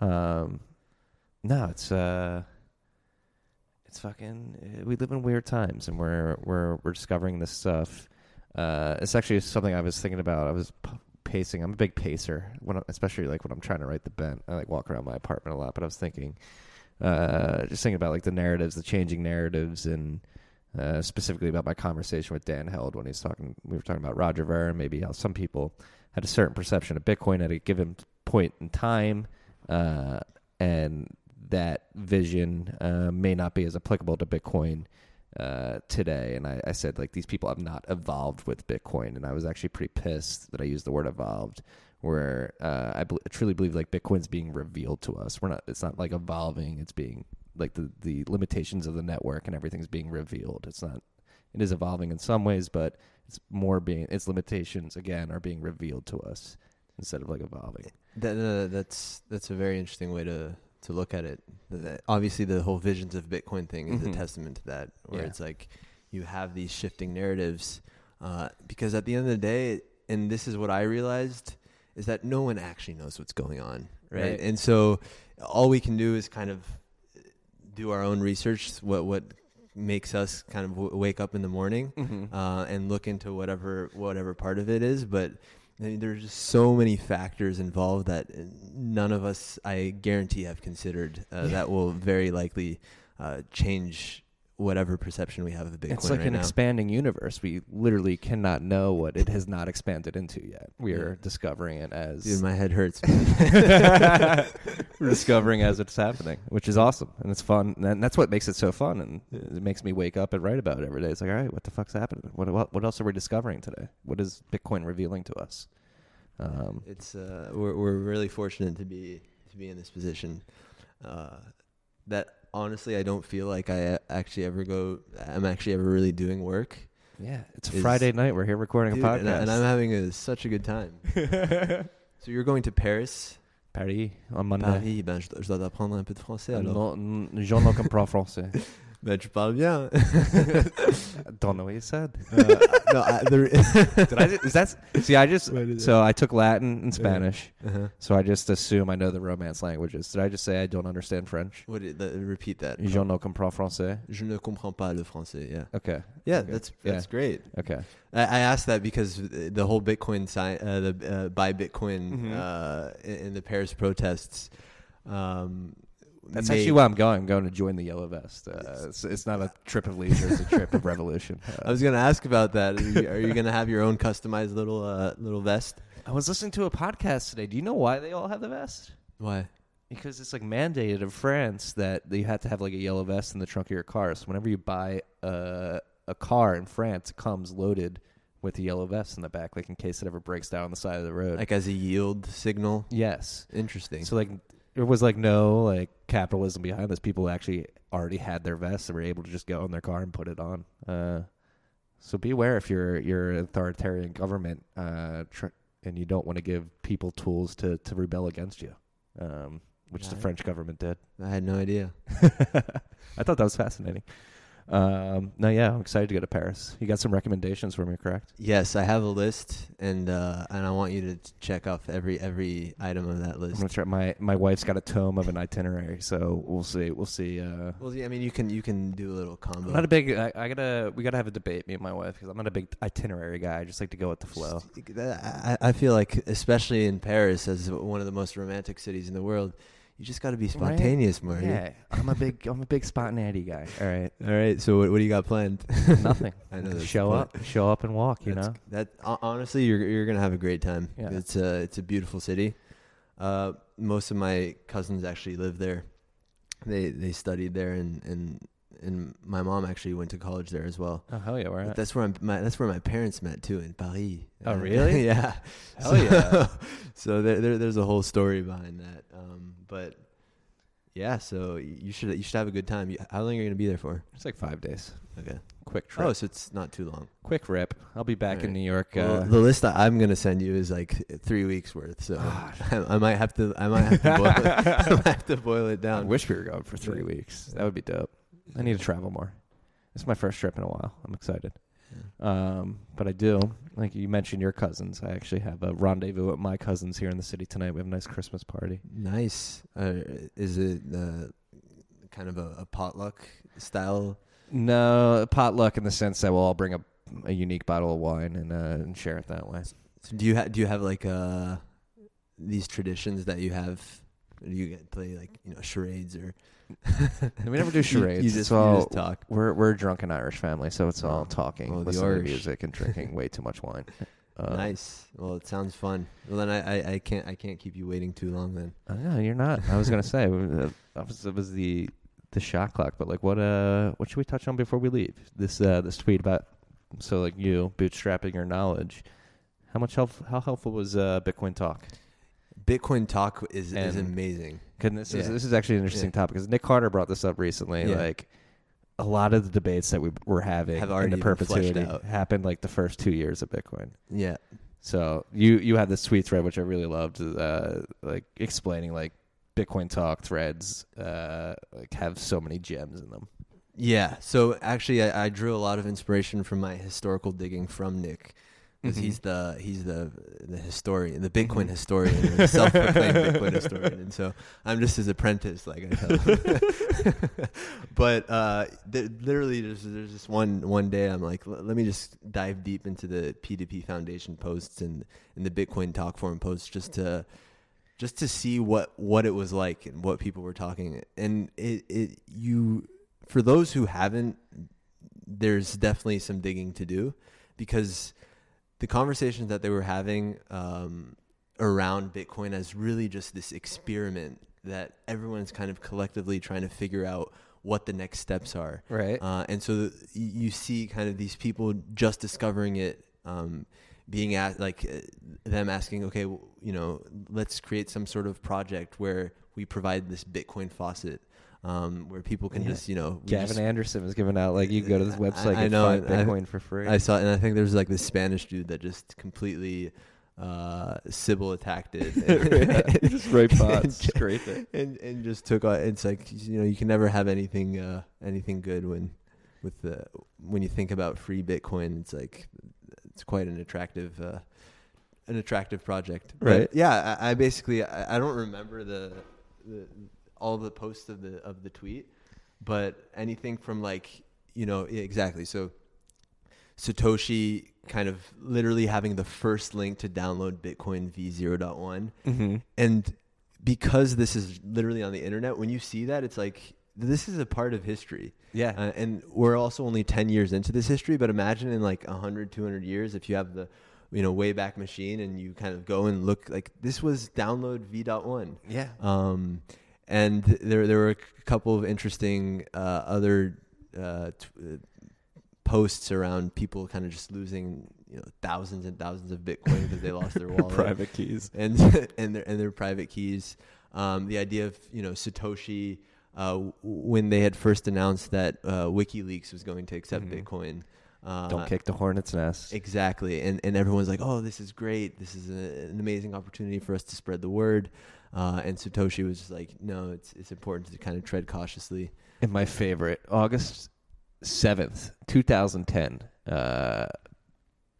Um, no, it's uh, it's fucking. uh, We live in weird times, and we're we're we're discovering this stuff. Uh, it's actually something I was thinking about. I was p- pacing. I'm a big pacer, when I, especially like when I'm trying to write the bent. I like walk around my apartment a lot, but I was thinking, uh, just thinking about like the narratives, the changing narratives, and uh, specifically about my conversation with Dan Held when he's talking. We were talking about Roger Ver and maybe how some people had a certain perception of Bitcoin at a given point in time, uh, and that vision uh, may not be as applicable to Bitcoin uh, today. And I, I said like these people have not evolved with Bitcoin, and I was actually pretty pissed that I used the word evolved. Where uh, I bel truly believe like Bitcoin's being revealed to us. We're not. It's not like evolving. It's being like the the limitations of the network and everything's being revealed. It's not. It is evolving in some ways, but it's more being its limitations again are being revealed to us instead of like evolving. That, uh, that's that's a very interesting way to to look at it. That- obviously, the whole visions of Bitcoin thing is Mhm. a testament to that, where Yeah. it's like you have these shifting narratives. Uh, because at the end of the day, and this is what I realized, is that no one actually knows what's going on, right? Right. And so all we can do is kind of do our own research. What what makes us kind of w- wake up in the morning Mm-hmm. uh, and look into whatever whatever part of it is. But I mean, there's just so many factors involved that none of us, I guarantee, have considered uh, that will very likely uh, change whatever perception we have of Bitcoin it's like right an now. expanding universe. We literally cannot know what it has not expanded into yet. We are Yeah. discovering it as Dude, my head hurts. we're discovering as it's happening, which is awesome and it's fun. And that's what makes it so fun, and it makes me wake up and write about it every day. It's like, all right, what the fuck's happening? What what, what else are we discovering today? What is Bitcoin revealing to us? Um, it's uh, we're we're really fortunate to be to be in this position. Uh, that honestly I don't feel like I uh, actually ever go. I'm actually ever really doing work. Yeah, it's a Is- Friday night. We're here recording Dude, a podcast. and, I- and I'm having a, such a good time. so you're going to Paris? Paris on Monday. Paris, ben, je, dois- je dois apprendre un peu de français Uh, alors. no, n- je ne comprends français. Ben, tu parles bien. I don't know what you said. Uh, no, I, the, Did I? Is that? See, I just What is so I took Latin and Spanish, uh-huh. so I just assume I know the Romance languages. Did I just say I don't understand French? What did, the, repeat that. Je ne comprends français. Je ne comprends pas le français. Yeah. Okay. Yeah, Okay. that's Yeah. that's great. Okay. I, I asked that because the whole Bitcoin sign, uh, the uh, buy Bitcoin Mhm. uh, in, in the Paris protests. Um, That's made- actually where I'm going. I'm going to join the Yellow Vest. Uh, it's, it's not a trip of leisure; it's a trip of revolution. Uh, I was going to ask about that. Are you, are you going to have your own customized little uh, little vest? I was listening to a podcast today. Do you know why they all have the vest? Why? Because it's like mandated in France that you have to have like a yellow vest in the trunk of your car. So whenever you buy a a car in France, it comes loaded with a yellow vest in the back, like in case it ever breaks down on the side of the road. Like as a yield signal? yes. Interesting. So like there was like no like capitalism behind this. People actually already had their vests and were able to just go in their car and put it on. Uh, so be aware if you're you're an authoritarian government uh, tr- and you don't want to give people tools to to rebel against you, um, which the Right. French government did. I had no idea. I thought that was fascinating. Um, no, yeah, I'm excited to go to Paris. You got some recommendations for me, correct? Yes, I have a list, and uh, and I want you to check off every every item of that list. I'm gonna try. My my wife's got a tome of an itinerary, so we'll see. We'll see. Uh, Well, yeah, I mean, you can you can do a little combo. I'm not a big. I, I gotta. We gotta have a debate, me and my wife, because I'm not a big itinerary guy. I just like to go with the flow. I, I feel like, especially in Paris, as one of the most romantic cities in the world, you just got to be spontaneous, Marty. Yeah, I'm a big. I'm a big spontaneity guy. All right, All right. So what, what do you got planned? nothing. I know show up, show up and walk. You That's- know. that honestly, you're you're gonna have a great time. Yeah. It's a it's a beautiful city. Uh, most of my cousins actually live there. They they studied there, and and and my mom actually went to college there as well. Oh hell yeah, where at? that's where I'm, my, that's where my parents met too in Paris. Oh, Uh, really? yeah. Hell yeah. so there, there there's a whole story behind that. Um, but yeah, so you should you should have a good time. You, how long are you gonna be there for? It's like five days. Okay. Quick trip. Oh, so it's not too long. Quick rip. I'll be back in New York. Well, Uh, the list that I'm gonna send you is like three weeks worth, so. I, I might have to I might have to boil it, I might have to boil it I down. wish we were going for three weeks. That would be dope. I need to travel more. It's my first trip in a while. I'm excited. Um, but I do, like you mentioned, your cousins. I actually have a rendezvous with my cousins here in the city tonight. We have a nice Christmas party. Nice. Uh, is it uh, kind of a, a potluck style? No potluck in the sense that we'll all bring a, a unique bottle of wine and uh, and share it that way. So do you ha- do you have like uh these traditions that you have? Do you get play like you know charades or? we never do charades. You, just, you all- just talk. We're we're a drunken Irish family, so it's all talking, Oh, listening to music, and drinking way too much wine. Uh, nice. Well, it sounds fun. Well, then I, I, I can't I can't keep you waiting too long. Then Uh, no, you're not. I was gonna say uh, that was, that was the the shot clock, but like, what uh, what should we touch on before we leave? This uh, this tweet about so like you bootstrapping your knowledge. How much help? How helpful was uh, Bitcoin talk? Bitcoin talk is is And- amazing. Cause this is Yeah. this is actually an interesting topic because Nick Carter brought this up recently. Yeah. Like a lot of the debates that we were having Have in already the been fleshed perpetuity out. happened like the first two years of Bitcoin. Yeah. So you you had this tweet thread which I really loved, uh, like explaining like Bitcoin talk threads uh, like have so many gems in them. Yeah. So actually, I, I drew a lot of inspiration from my historical digging from Nick, because Mhm. he's the he's the the historian, the Bitcoin Mhm. historian, the self-proclaimed Bitcoin historian, and so I'm just his apprentice, like I tell him. but uh, th- literally, there's there's just one one day I'm like, "L- let me just dive deep into the P2P Foundation posts and and the Bitcoin Talk Forum posts just to just to see what what it was like and what people were talking and it it you for those who haven't there's definitely some digging to do because the conversations that they were having um, around Bitcoin as really just this experiment that everyone's kind of collectively trying to figure out what the next steps are Right. uh, and so you see kind of these people just discovering it, um, being at like uh, them asking, okay, w- you know, let's create some sort of project where we provide this Bitcoin faucet. Um, where people can Yeah. just you know Gavin just- Andresen was giving out like you go to this website, I get know, and I- Bitcoin for free. I saw, and I think there's like this Spanish dude that just completely uh, Sybil attacked it, just right and, scrape it. and and just took. on It's like you know you can never have anything uh, anything good when with the when you think about free Bitcoin. It's like it's quite an attractive uh, an attractive project, But, Right. yeah, I, I basically I, I don't remember the, the all the posts of the of the tweet, but anything from like you know yeah, exactly so. Satoshi kind of literally having the first link to download Bitcoin v0.1 Mm-hmm. and because this is literally on the internet when you see that it's like this is a part of history Yeah, uh, and we're also only 10 years into this history but imagine in like 100 200 years if you have the you know Wayback Machine and you kind of go and look like this was download v.1 yeah. um, and there there were a couple of interesting uh, other uh, t- uh, posts around people kind of just losing you know thousands and thousands of bitcoin because they lost their wallet Private keys. and and their and their private keys. Um, the idea of you know Satoshi uh, when they had first announced that uh, WikiLeaks was going to accept Mhm. Bitcoin. Uh, Don't kick the hornet's nest. Exactly, and and everyone's like, "Oh, this is great! This is a, an amazing opportunity for us to spread the word." Uh, and Satoshi was just like, "No, it's it's important to kind of tread cautiously." And my favorite, August seventh, two thousand ten. Uh,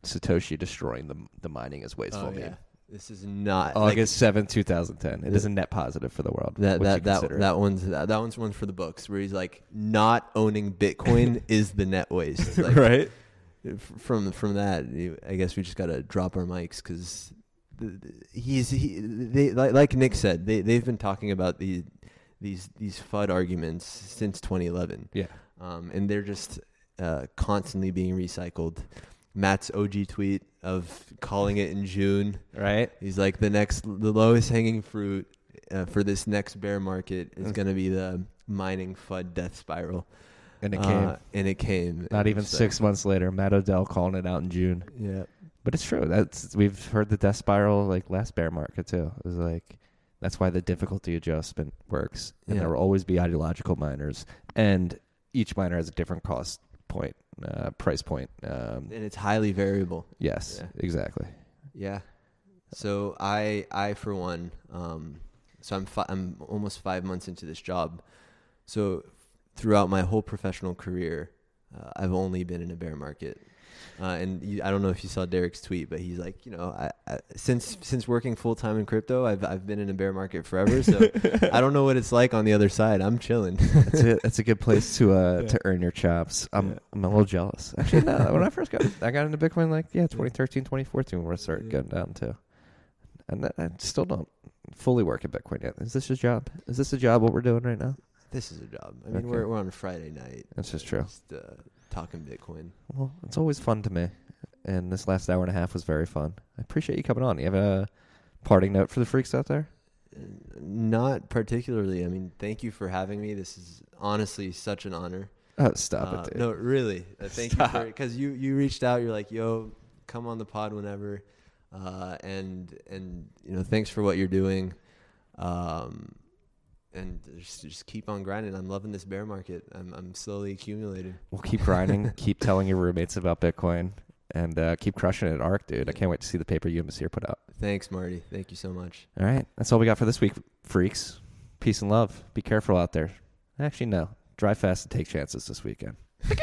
Satoshi destroying the the mining is wasteful Oh, yeah. This is not August seventh, two thousand ten. It is a net positive for the world. that that that, consider that one's that, that one's one for the books where he's like, "Not owning Bitcoin is the net waste." Like, right? from from that, I guess we just gotta drop our mics because he's he they like, like Nick said they they've been talking about these these these FUD arguments since 2011, Yeah. um, and they're just uh, constantly being recycled. Matt's OG tweet of calling it in June. Right? He's like the next the lowest hanging fruit uh, for this next bear market is going to be the mining FUD death spiral. And it Uh, came. and it came. Not even like- six months later, Matt Odell calling it out in June. Yeah. But it's true. That's we've heard the death spiral like last bear market too. It was like that's why the difficulty adjustment works. And Yeah. there will always be ideological miners, and each miner has a different cost point, uh, price point. Um, and it's highly variable. yes, Yeah. exactly. Yeah. So I I for one um so I'm fi- I'm almost 5 months into this job. So throughout my whole professional career, uh, I've only been in a bear market. Uh, and you, I don't know if you saw Derek's tweet, but he's like, you know, I, I, since since working full time in crypto, I've I've been in a bear market forever. So I don't know what it's like on the other side. I'm chilling. That's a that's a good place to uh Yeah. to earn your chops. I'm Yeah. I'm a little jealous. Actually, no. when I first got I got into Bitcoin like yeah 2013 2014 when I started Yeah. getting down too, and I I still don't fully work at Bitcoin yet. Is this a job? Is this a job? What we're doing right now? this is a job. I mean, Okay. we're we're on a Friday night. That's just true. Just uh, talking Bitcoin. Well, it's always fun to me, and this last hour and a half was very fun. I appreciate you coming on. You have a parting note for the freaks out there? Not particularly. I mean, thank you for having me. This is honestly such an honor. Oh, stop Uh, it, dude. No, really. Uh, thank you for because you you reached out. You're like, yo, come on the pod whenever, uh, and and you know, thanks for what you're doing, um, and just just keep on grinding. I'm loving this bear market. I'm I'm slowly accumulating. We'll keep grinding. keep telling your roommates about Bitcoin, and uh, keep crushing it at ARK, dude. I can't wait to see the paper you and Misir put out. Thanks, Marty. Thank you so much. All right, that's all we got for this week, freaks. Peace and love. Be careful out there. Actually, no. Drive fast and take chances this weekend.